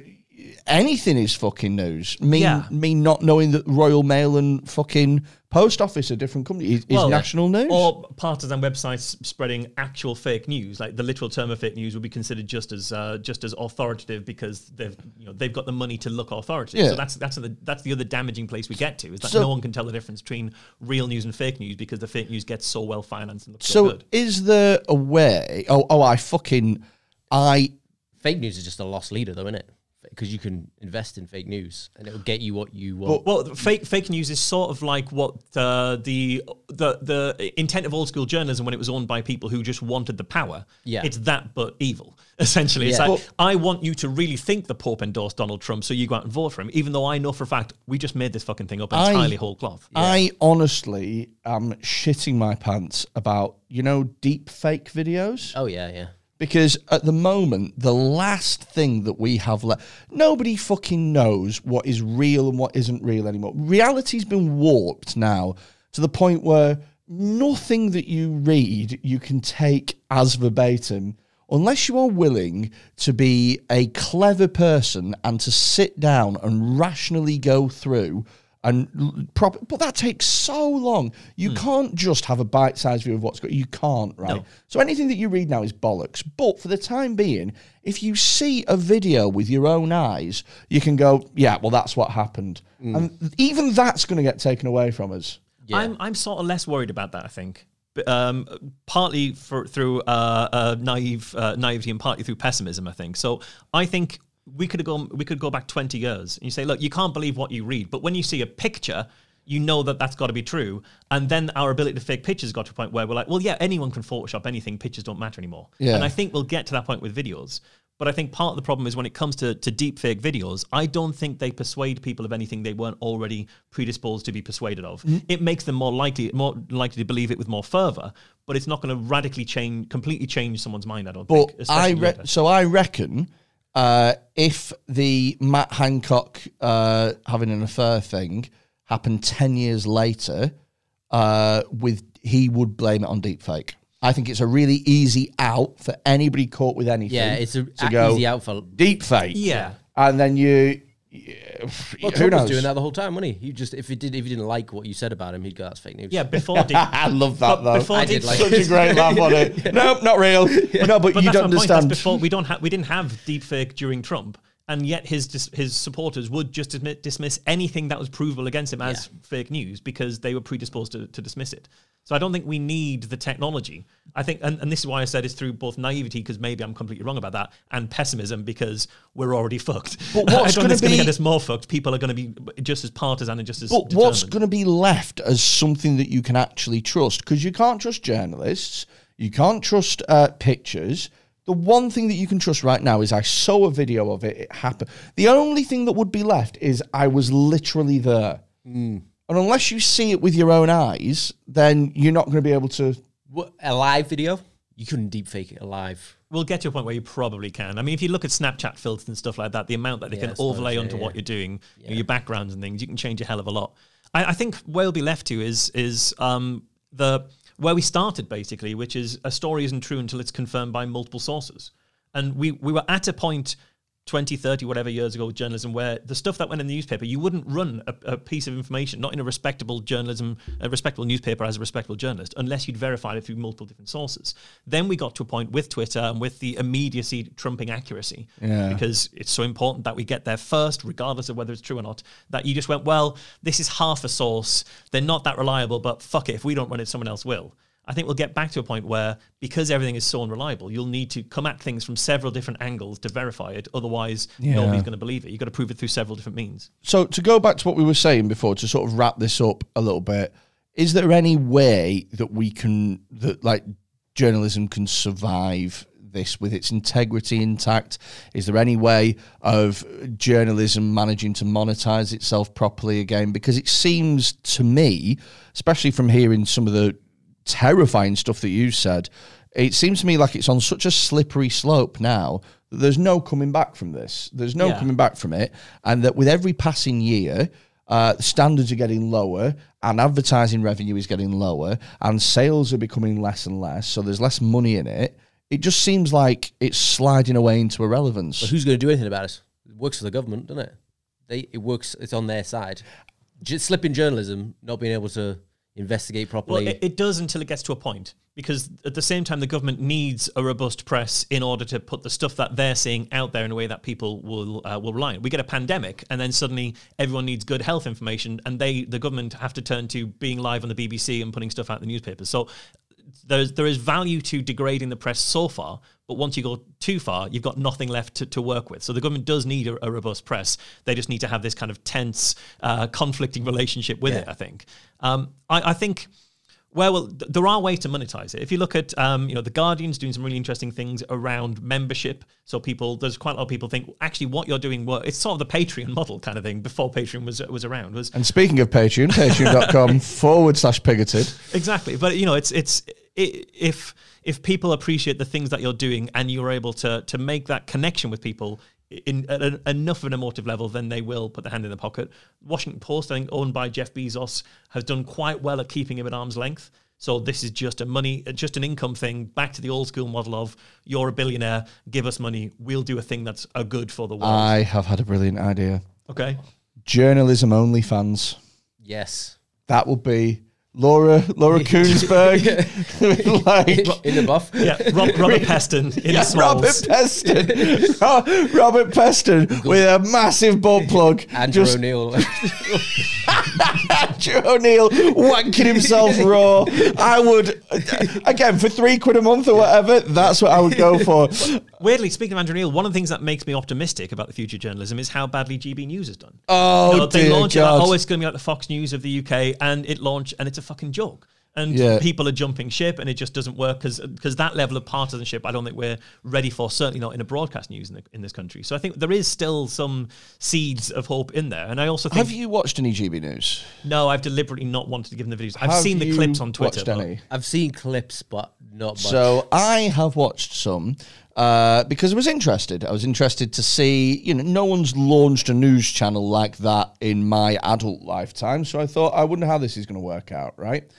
anything is fucking news. Me, Yeah. me not knowing that Royal Mail and fucking Post Office are different companies is, is Well, national news. Or partisan websites spreading actual fake news, like the literal term of fake news, would be considered just as uh, just as authoritative because they've you know they've got the money to look authoritative. Yeah. So that's that's the that's the other damaging place we get to is that So- no one can tell the difference between real news and fake news because the fake news gets so well financed and looks so, so good. is there a way? Oh, oh, I fucking I Fake news is just a lost leader, though, isn't it? Because you can invest in fake news and it will get you what you want. Well, fake fake news is sort of like what uh, the the the intent of old school journalism when it was owned by people who just wanted the power. Yeah. it's that but evil. Essentially, it's Yeah. like I want you to really think the Pope endorsed Donald Trump, so you go out and vote for him, even though I know for a fact we just made this fucking thing up I- entirely whole cloth. I honestly am shitting my pants about you know deep fake videos. oh, yeah, yeah. Because at the moment, the last thing that we have left, nobody fucking knows what is real and what isn't real anymore. Reality's been warped now to the point where nothing that you read you can take as verbatim unless you are willing to be a clever person and to sit down and rationally go through and l- prop- but that takes so long. You can't just have a bite-sized view of what's going. You can't, right? No. So anything that you read now is bollocks. But for the time being, if you see a video with your own eyes, you can go, yeah, well, that's what happened, and even that's going to get taken away from us. I'm I'm sort of less worried about that. I think, um, partly for through uh, uh, naive uh, naivety and partly through pessimism. I think so. I think we could go we could go back 20 years and you say, look, you can't believe what you read, but when you see a picture. You know that that's got to be true, and then our ability to fake pictures got to a point where we're like, well, yeah, anyone can Photoshop anything. Pictures don't matter anymore. Yeah. And I think we'll get to that point with videos. But I think part of the problem is when it comes to, to deep fake videos, I don't think they persuade people of anything they weren't already predisposed to be persuaded of. Mm-hmm. It makes them more likely more likely to believe it with more fervor, but it's not going to radically change, completely change someone's mind. I don't But think. I re- so I reckon uh, if the Matt Hancock uh, having an affair thing happened ten years later, uh, with he would blame it on deepfake. I think it's a really easy out for anybody caught with anything. Yeah, it's a, to a go easy out for. deepfake. Yeah. and then you Well, who Trump was doing that the whole time, wasn't he? He just if he did if he didn't like what you said about him, he'd go, "That's fake news." Yeah, before deep, I love that though. Before I deep did like Such a great laugh on it. Nope, not real. no, but, but you that's don't my point. That's understand. before we don't have we didn't have deep fake during Trump, and yet his dis- his supporters would just dismiss, dismiss anything that was provable against him as fake news because they were predisposed to, to dismiss it. So I don't think we need the technology. I think, and, and this is why I said it's through both naivety because maybe I'm completely wrong about that, and pessimism because we're already fucked. But what's gonna think going to get us more fucked. People are going to be just as partisan and just as. But what's going to be left as something that you can actually trust? Because you can't trust journalists, you can't trust uh, pictures. The one thing that you can trust right now is I saw a video of it, it happened. The only thing that would be left is I was literally there. Hmm. And unless you see it with your own eyes, then you're not going to be able to. What, a live video, you couldn't deepfake it alive. We'll get to a point where you probably can. I mean, if you look at Snapchat filters and stuff like that, the amount that they Yeah, can overlay onto yeah. what you're doing, you know, your backgrounds and things, you can change a hell of a lot. I, I think where we'll be left to is is um, the where we started basically, which is a story isn't true until it's confirmed by multiple sources. And we we were at a point 20, 30, whatever years ago with journalism, where the stuff that went in the newspaper, you wouldn't run a, a piece of information, not in a respectable journalism, a respectable newspaper as a respectable journalist, unless you'd verified it through multiple different sources. Then we got to a point with Twitter and with the immediacy trumping accuracy, Yeah. because it's so important that we get there first, regardless of whether it's true or not, that you just went, well, this is half a source. They're not that reliable, but fuck it. If we don't run it, someone else will. I think we'll get back to a point where, because everything is so unreliable, you'll need to come at things from several different angles to verify it. Otherwise, nobody's going to believe it. You've got to prove it through several different means. So to go back to what we were saying before, to sort of wrap this up a little bit, is there any way that we can that like journalism can survive this with its integrity intact? Is there any way of journalism managing to monetize itself properly again? Because it seems to me, especially from hearing some of the terrifying stuff that you said, it seems to me like it's on such a slippery slope now that there's no coming back from this. There's no Yeah. coming back from it, and that with every passing year, uh, standards are getting lower, and advertising revenue is getting lower, and sales are becoming less and less. So there's less money in it. It just seems like it's sliding away into irrelevance. But who's going to do anything about it? It works for the government, doesn't it? They it works. It's on their side. Just slipping journalism, not being able to investigate properly. Well, it, it does until it gets to a point, because at the same time, the government needs a robust press in order to put the stuff that they're seeing out there in a way that people will uh, will rely on. We get a pandemic, and then suddenly everyone needs good health information, and they, the government, have to turn to being live on the BBC and putting stuff out in the newspapers. So there's there is value to degrading the press so far, but once you go too far, you've got nothing left to, to work with. So the government does need a, a robust press. They just need to have this kind of tense, uh, conflicting relationship with it. I think. Um, I, I think. Well, well, there are ways to monetize it. If you look at, um, you know, the Guardian's doing some really interesting things around membership. So people, there's quite a lot of people think actually what you're doing work. It's sort of the Patreon model kind of thing before Patreon was was around. Was and speaking of Patreon, patreon.com forward slash pigoted. exactly but you know it's it's i if if people appreciate the things that you're doing and you're able to to make that connection with people in at an, enough of an emotive level then they will put their hand in the pocket washington post i think owned by jeff bezos has done quite well at keeping him at arm's length so this is just a money just an income thing back to the old school model of you're a billionaire give us money we'll do a thing that's a good for the world I have had a brilliant idea. okay Journalism only fans. yes. That would be Laura Laura Kuenssberg like In the buff. yeah Rob, robert peston in Yeah, the Robert Peston. Ro- oh, Robert Peston with a massive butt plug. Andrew Just O'Neill. Andrew O'Neill wanking himself raw. I would, uh, again, for three quid a month or whatever, that's what I would go for. Weirdly, speaking of Andrew Neil, one of the things that makes me optimistic about the future of journalism is how badly GB News has done. Oh, You know, they dear launch it, God. like, oh, it's going to be like the Fox News of the UK, and it launched, and it's a fucking joke. And Yeah. people are jumping ship, and it just doesn't work because that level of partisanship, I don't think we're ready for. Certainly not in a broadcast news in, the, in this country. So I think there is still some seeds of hope in there. And I also think Have you watched any GB News? no, I've deliberately not wanted to give them the videos. I've Have seen the clips on Twitter. Watched any? I've seen clips, but not much. So I have watched some uh, because I was interested. I was interested to see, you know, no one's launched a news channel like that in my adult lifetime. So I thought, I wonder how this is going to work out, right?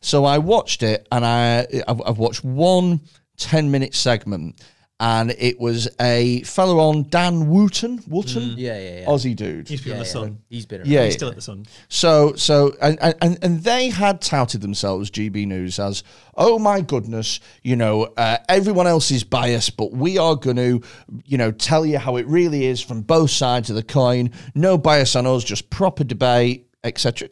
So I watched it and I, I've, I've watched one 10 minute segment and it was a fellow on Dan Wootton, Wootton, Yeah, yeah, yeah. Aussie dude. He used to be on Yeah, the yeah. Sun. He's been around. Yeah, He's yeah. still at the Sun. So, so, and, and and they had touted themselves, GB News, as, oh my goodness, you know, uh, everyone else is biased, but we are going to, you know, tell you how it really is from both sides of the coin. No bias on us, just proper debate, etc.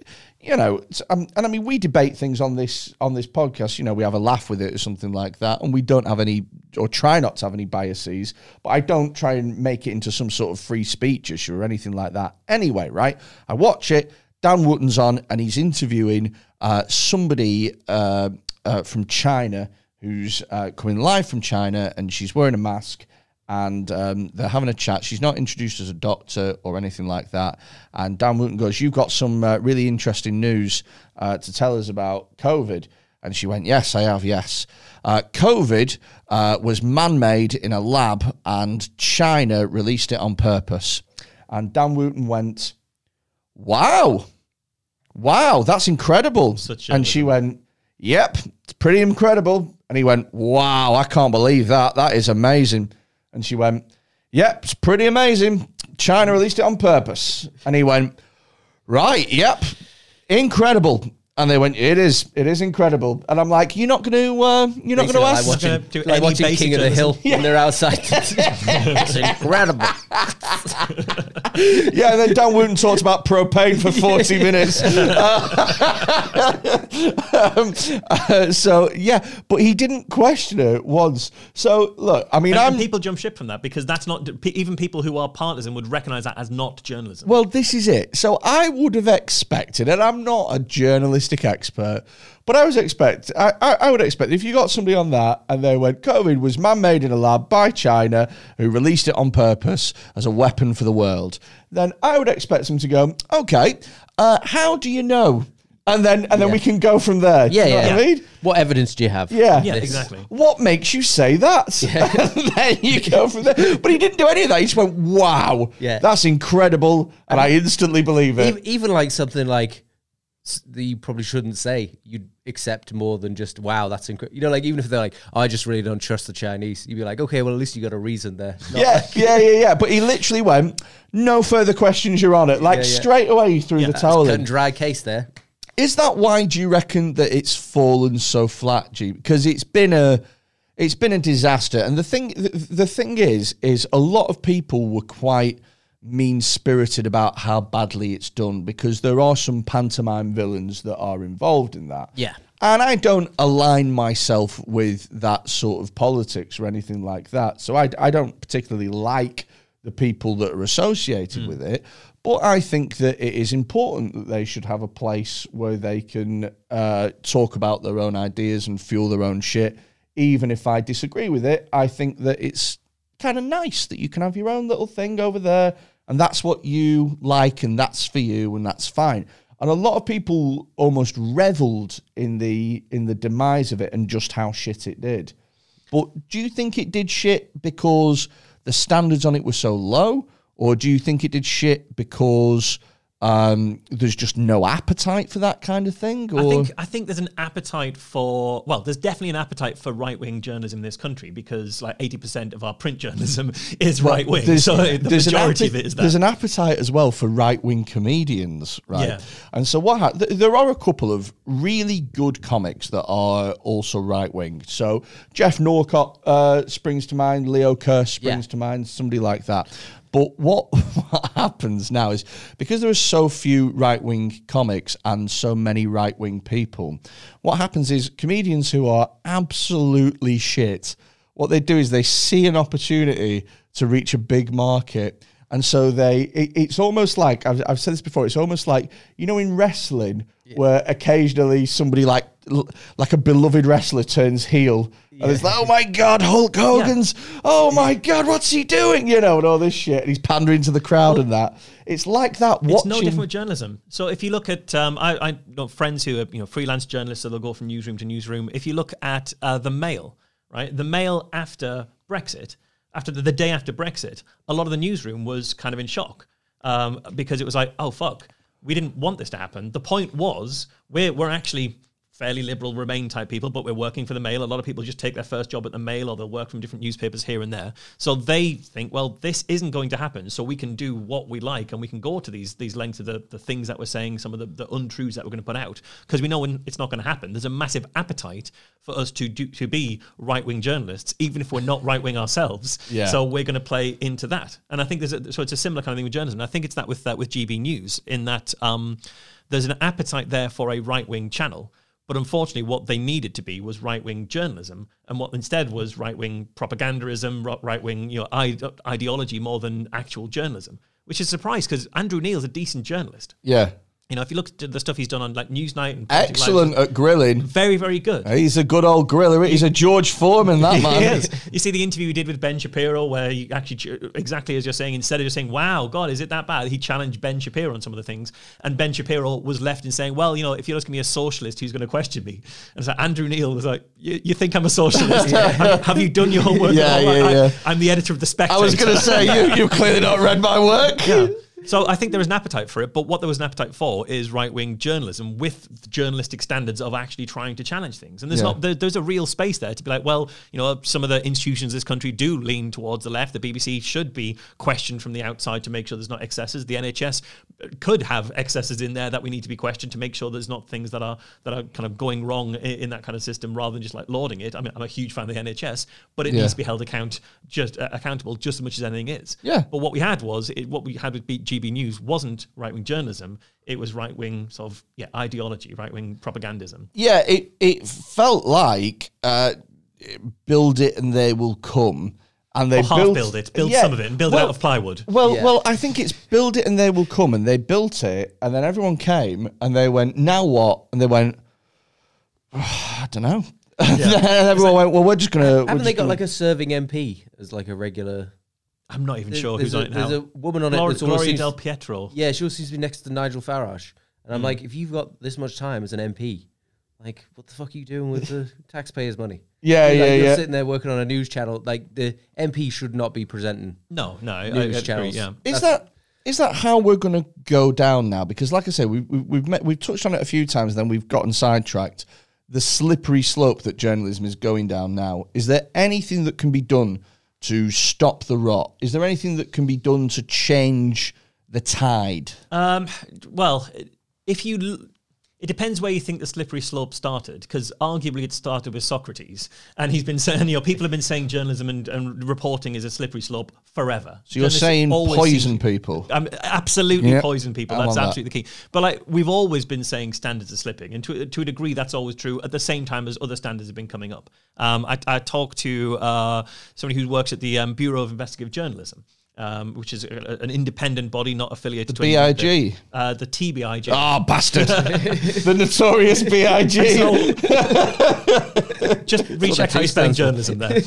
You know, um, and I mean, we debate things on this on this podcast. You know, we have a laugh with it or something like that, and we don't have any or try not to have any biases. But I don't try and make it into some sort of free speech issue or anything like that. Anyway, right? I watch it. Dan Wootton's on, and he's interviewing uh, somebody uh, uh, from China who's uh, coming live from China, and she's wearing a mask and um, they're having a chat. She's not introduced as a doctor or anything like that. And Dan Wootton goes, "You've got some uh, really interesting news uh, to tell us about COVID." And she went, "Yes, I have. Yes, uh, COVID uh, was man-made in a lab, and China released it on purpose." And Dan Wootton went, "Wow, wow, that's incredible!" And she went, "Yep, it's pretty incredible." And he went, "Wow, I can't believe that. That is amazing." And she went, Yep, it's pretty amazing. China released it on purpose. And he went, Right, yep, incredible. And they went, It is, it is incredible. And I'm like, You're not going to, uh, you're not going to like ask. watching, Gonna do like watching King of the Hill journalism. when they're outside. it's incredible. yeah, and then Dan Wootton talked about propane for 40 minutes. um, uh, so, yeah, but he didn't question her once. So, look, I mean, And, I'm. people jump ship from that because that's not even people who are partisan would recognize that as not journalism. Well, this is it. So I would have expected, and I'm not a journalistic expert, but I was expect I, I, I would expect if you got somebody on that and they went, COVID was man-made in a lab by China who released it on purpose as a weapon for the world, then I would expect them to go, okay, uh, how do you know? And then and then we can go from there. Do Yeah, you know yeah. what I mean? What evidence do you have? Yeah. yeah, This- exactly. What makes you say that? and then you go from there. But he didn't do any of that. He just went, wow, Yeah. that's incredible. And I instantly believe it. Even, even like something like s- that you probably shouldn't say, you'd accept more than just wow, that's incredible. You know, like even if they're like, oh, I just really don't trust the Chinese, you'd be like, okay, well at least you got a reason there. Not Yeah, yeah, yeah, yeah. But he literally went, no further questions, Your Honour. Like Yeah, yeah. straight away, he threw the towel in. dry case there. Is that why do you reckon that it's fallen so flat, G? Because it's been a it's been a disaster. And the thing the, the thing is, is a lot of people were quite mean spirited about how badly it's done because there are some pantomime villains that are involved in that. Yeah. And I don't align myself with that sort of politics or anything like that. So I, I don't particularly like the people that are associated with it. But I think that it is important that they should have a place where they can uh, talk about their own ideas and fuel their own shit. Even if I disagree with it, I think that it's kind of nice that you can have your own little thing over there and that's what you like and that's for you and that's fine. And a lot of people almost reveled in the in the demise of it and just how shit it did. But do you think it did shit because the standards on it were so low? Or do you think it did shit because um, there's just no appetite for that kind of thing or I think I think there's an appetite for well, there's definitely an appetite for right wing journalism in this country because like 80% of our print journalism is Well, right wing. So the majority of it is that. There's an appetite as well for right wing comedians, right? Yeah. And so what? Ha- th- there are a couple of really good comics that are also right wing. So Geoff Norcott uh, springs to mind, Leo Kearse springs Yeah. to mind, somebody like that. But what, what happens now is because there are so few right wing comics and so many right wing people, what happens is comedians who are absolutely shit, what they do is they see an opportunity to reach a big market. And so they, it, it's almost like, I've, I've said this before, it's almost like, you know, in wrestling, where occasionally somebody like, like a beloved wrestler turns heel. And it's like, oh my God, Hulk Hogan's, oh my God, what's he doing? You know, and all this shit. And he's pandering to the crowd and that. It's like that. It's watching, no different with journalism. So if you look at, um, I, I know friends who are you know freelance journalists, so they'll go from newsroom to newsroom. If you look at uh, the Mail, right, the Mail after Brexit, after the, the day after Brexit, a lot of the newsroom was kind of in shock um, because it was like, oh fuck, we didn't want this to happen. The point was we're we're actually fairly liberal Remain type people, but we're working for the Mail. A lot of people just take their first job at the Mail or they'll work from different newspapers here and there. So they think, well, this isn't going to happen. So we can do what we like and we can go to these these lengths of the, the things that we're saying, some of the, the untruths that we're going to put out, because we know when it's not going to happen. There's a massive appetite for us to do to be right wing journalists, even if we're not right wing ourselves. Yeah. So we're going to play into that. And I think there's a, so it's a similar kind of thing with journalism. I think it's that with that with GB News in that um, there's an appetite there for a right wing channel. But unfortunately, what they needed to be was right wing journalism, and what instead was right wing propagandism, right wing you know ide- ideology more than actual journalism, which is a surprise because Andrew Neil's a decent journalist. Yeah. You know, if you look at the stuff he's done on like Newsnight and Live, Excellent at grilling. very very good. He's a good old griller. He's a George Foreman, that man. He is. You see the interview we did with Ben Shapiro, where he actually, exactly as you're saying, instead of just saying, wow, God, is it that bad? He challenged Ben Shapiro on some of the things. And Ben Shapiro was left in saying, well, you know, if you're asking me a socialist, who's going to question me? And so Andrew Neil was like, you, you think I'm a socialist? have, have you done your homework? Yeah, at all? yeah, I, am the editor of The Spectator. I was going to say, you, you've clearly not read my work. Yeah. So I think there is an appetite for it, but what there was an appetite for is right wing journalism with journalistic standards of actually trying to challenge things. And there's Yeah. not there, there's a real space there to be like, well, you know, some of the institutions in this country do lean towards the left. The BBC should be questioned from the outside to make sure there's not excesses. The NHS could have excesses in there that we need to be questioned to make sure there's not things that are that are kind of going wrong in, in that kind of system rather than just like lauding it. I mean, I'm a huge fan of the NHS, but it Yeah. needs to be held account just uh, accountable just as much as anything is. Yeah. But what we had was it, what we had with B- GB News wasn't right wing journalism. It was right wing sort of yeah ideology, right wing propagandism. Yeah, it, it felt like uh, build it and they will come. And they Or half built, build it, build Yeah. some of it, and build it out of plywood. Well, Yeah. well, I think it's build it and they will come, and they built it, and then everyone came, and they went, now what? And they went, I don't know. and then everyone went, well, we're just gonna. Haven't they got like a serving MP as like a regular? I'm not even sure who's a, on it now. There's a woman on it Gloria, that's always Gloria seems, De Piero. yeah, she always seems to be next to Nigel Farage, and. I'm mm. like, if you've got this much time as an MP, like, what the fuck are you doing with the taxpayers' money? Yeah, Like, yeah, you're yeah. sitting there working on a news channel. Like the MP should not be presenting. No, no, I, I News agree. Yeah. Is that is that how we're going to go down now? Because, like I say, we, we, we've met, we've touched on it a few times. Then we've gotten sidetracked. The slippery slope that journalism is going down now. Is there anything that can be done to stop the rot? Is there anything that can be done to change the tide? Um, well, if you, it depends where you think the slippery slope started, because arguably it started with Socrates, and he's been saying, you know, people have been saying journalism and, and reporting is a slippery slope forever. So you're saying poison people? Um, absolutely Yeah, poison people. I'm That's on that. absolutely the key. But like we've always been saying, standards are slipping, and to to a degree, that's always true. At the same time as other standards have been coming up. Um, I, I talked to uh, somebody who works at the um, Bureau of Investigative Journalism. Um, which is a, an independent body not affiliated to any BIG. the- uh, the TBIJ. Oh, bastard! the notorious Big. just recheck how you spelling journalism there.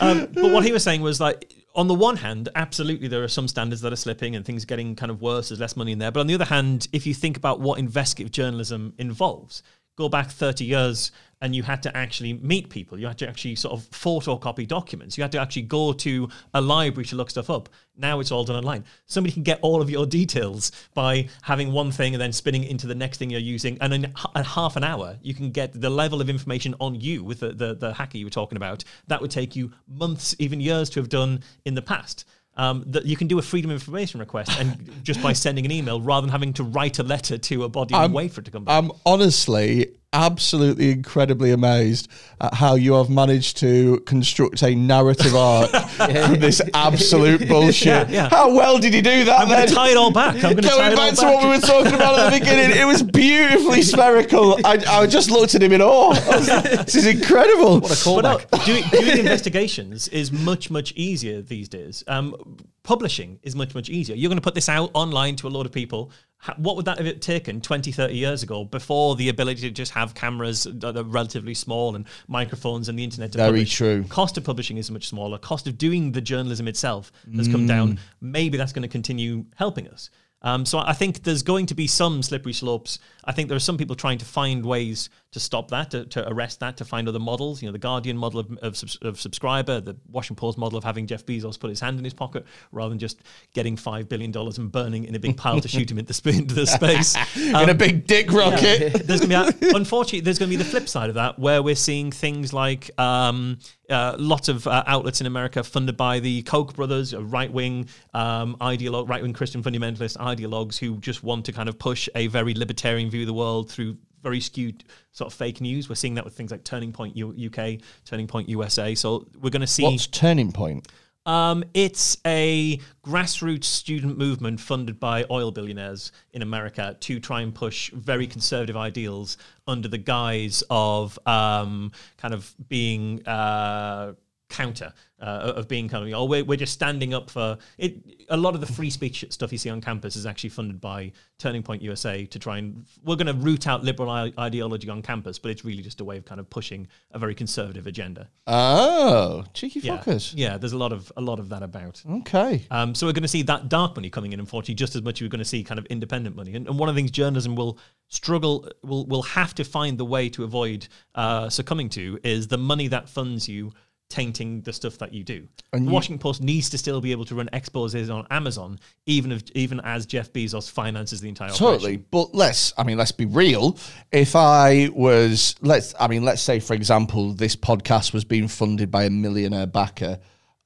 um, but what he was saying was like, on the one hand, absolutely there are some standards that are slipping and things getting kind of worse. There's less money in there. But on the other hand, if you think about what investigative journalism involves, go back 30 years and you had to actually meet people. You had to actually sort of photocopy documents. You had to actually go to a library to look stuff up. Now it's all done online. Somebody can get all of your details by having one thing and then spinning into the next thing you're using. And in half an hour, you can get the level of information on you with the, the, the hacker you were talking about. That would take you months, even years to have done in the past. Um, that you can do a freedom of information request and just by sending an email rather than having to write a letter to a body and wait for it to come back. I'm honestly absolutely incredibly amazed at how you have managed to construct a narrative arc from this absolute bullshit. Yeah, yeah. How well did you do that? I'm going to tie it all back. I'm going to Going back to back. what we were talking about at the beginning, it was beautifully spherical. I, I just looked at him in awe. Was like, this is incredible. What a But no, doing, doing investigations is much, much easier these days. Um, publishing is much, much easier. You're going to put this out online to a lot of people. Ha- What would that have taken 20, 30 years ago before the ability to just have cameras that are relatively small and microphones and the internet to Very publish? true. Cost of publishing is much smaller. Cost of doing the journalism itself has come Mm. down. Maybe that's going to continue helping us. Um, so I think there's going to be some slippery slopes. I think there are some people trying to find ways to stop that, to, to arrest that, to find other models. You know, the Guardian model of, of, of subscriber, the Washington Post model of having Jeff Bezos put his hand in his pocket rather than just getting $5 billion and burning in a big pile to shoot him into, sp- into the space. in a big dick rocket. there's going to be, a, unfortunately, there's going to be the flip side of that, where we're seeing things like um, uh, lots of uh, outlets in America funded by the Koch brothers, right wing um, ideolo- right wing Christian fundamentalist ideologues who just want to kind of push a very libertarian view of the world through very skewed sort of fake news. We're seeing that with things like Turning Point U- UK, Turning Point USA. So we're going to see. What's turning point? Um, it's a grassroots student movement funded by oil billionaires in America to try and push very conservative ideals under the guise of um, kind of being uh, counter uh, of being kind of oh we're, we're just standing up for it a lot of the free speech stuff you see on campus is actually funded by turning point usa to try and we're going to root out liberal I- ideology on campus but it's really just a way of kind of pushing a very conservative agenda Oh, cheeky yeah fuckers. yeah there's a lot of a lot of that about Okay. um, so we're going to see that dark money coming in, unfortunately, just as much as we're going to see kind of independent money. And, and one of the things journalism will struggle, will will have to find the way to avoid uh, succumbing to is the money that funds you tainting the stuff that you do. And the you- Washington Post needs to still be able to run exposes on Amazon, even if even as Jeff Bezos finances the entire Totally, operation. but let's. I mean, let's be real. If I was, let's. I mean, let's say, for example, this podcast was being funded by a millionaire backer.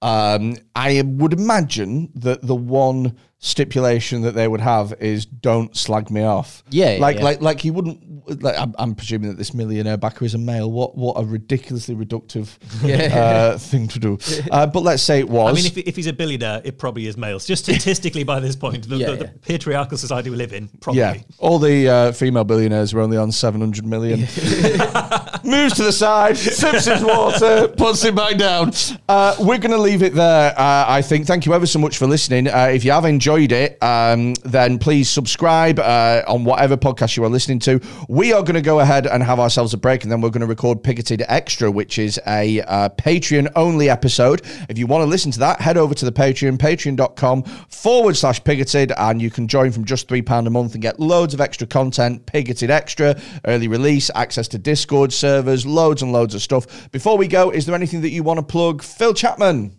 Um, I would imagine that the one stipulation that they would have is don't slag me off. Yeah, yeah, like yeah. like like he wouldn't. Like, I'm, I'm presuming that this millionaire backer is a male. What what a ridiculously reductive uh, thing to do. Uh, but let's say it was. I mean, if, if he's a billionaire, it probably is males. Just statistically, by this point, the, Yeah, the, the patriarchal society we live in, probably. Yeah, all the uh, female billionaires were only on 700 million. Moves to the side, sips his water, puts it back down. Uh, we're going to leave it there, uh, I think. Thank you ever so much for listening. Uh, if you have enjoyed it, um, then please subscribe uh, on whatever podcast you are listening to. We are going to go ahead and have ourselves a break, and then we're going to record Pigoted Extra, which is a uh, Patreon only episode. If you want to listen to that, head over to the Patreon, patreon.com forward slash Pigoted, and you can join from just £3 a month and get loads of extra content, Pigoted Extra, early release, access to Discord servers, loads and loads of stuff. Before we go, is there anything that you want to plug? Phil Chapman.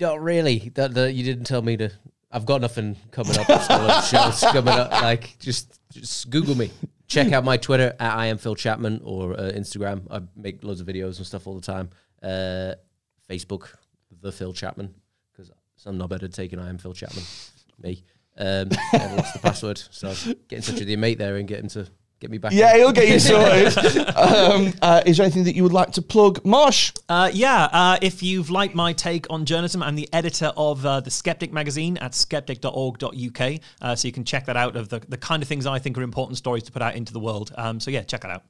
Not really. That, that you didn't tell me to. I've got nothing coming up. Shows coming up. Like just just Google me. Check out my Twitter at I am Phil Chapman or uh, Instagram. I make loads of videos and stuff all the time. Uh, Facebook, the Phil Chapman, because some knobhead had taken I am Phil Chapman. Me. Um, lost the password. So get in touch with your mate there and get him to get me back. Yeah, in. he'll get you sorted. um, uh, is there anything that you would like to plug? Marsh? Uh, yeah, uh, if you've liked my take on journalism, I'm the editor of uh, the Skeptic magazine at skeptic.org.uk. Uh, so you can check that out of the, the kind of things I think are important stories to put out into the world. Um, so yeah, check that out.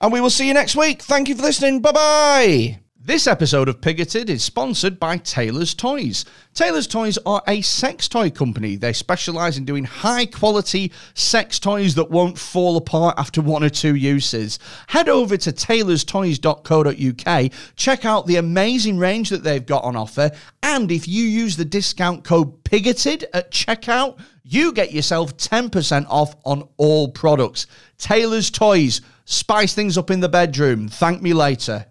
And we will see you next week. Thank you for listening. Bye bye. This episode of Pigoted is sponsored by Taylor's Toys. Taylor's Toys are a sex toy company. They specialize in doing high quality sex toys that won't fall apart after one or two uses. Head over to taylorstoys.co.uk, check out the amazing range that they've got on offer, and if you use the discount code PIGOTED at checkout, you get yourself 10% off on all products. Taylor's Toys. Spice things up in the bedroom. Thank me later.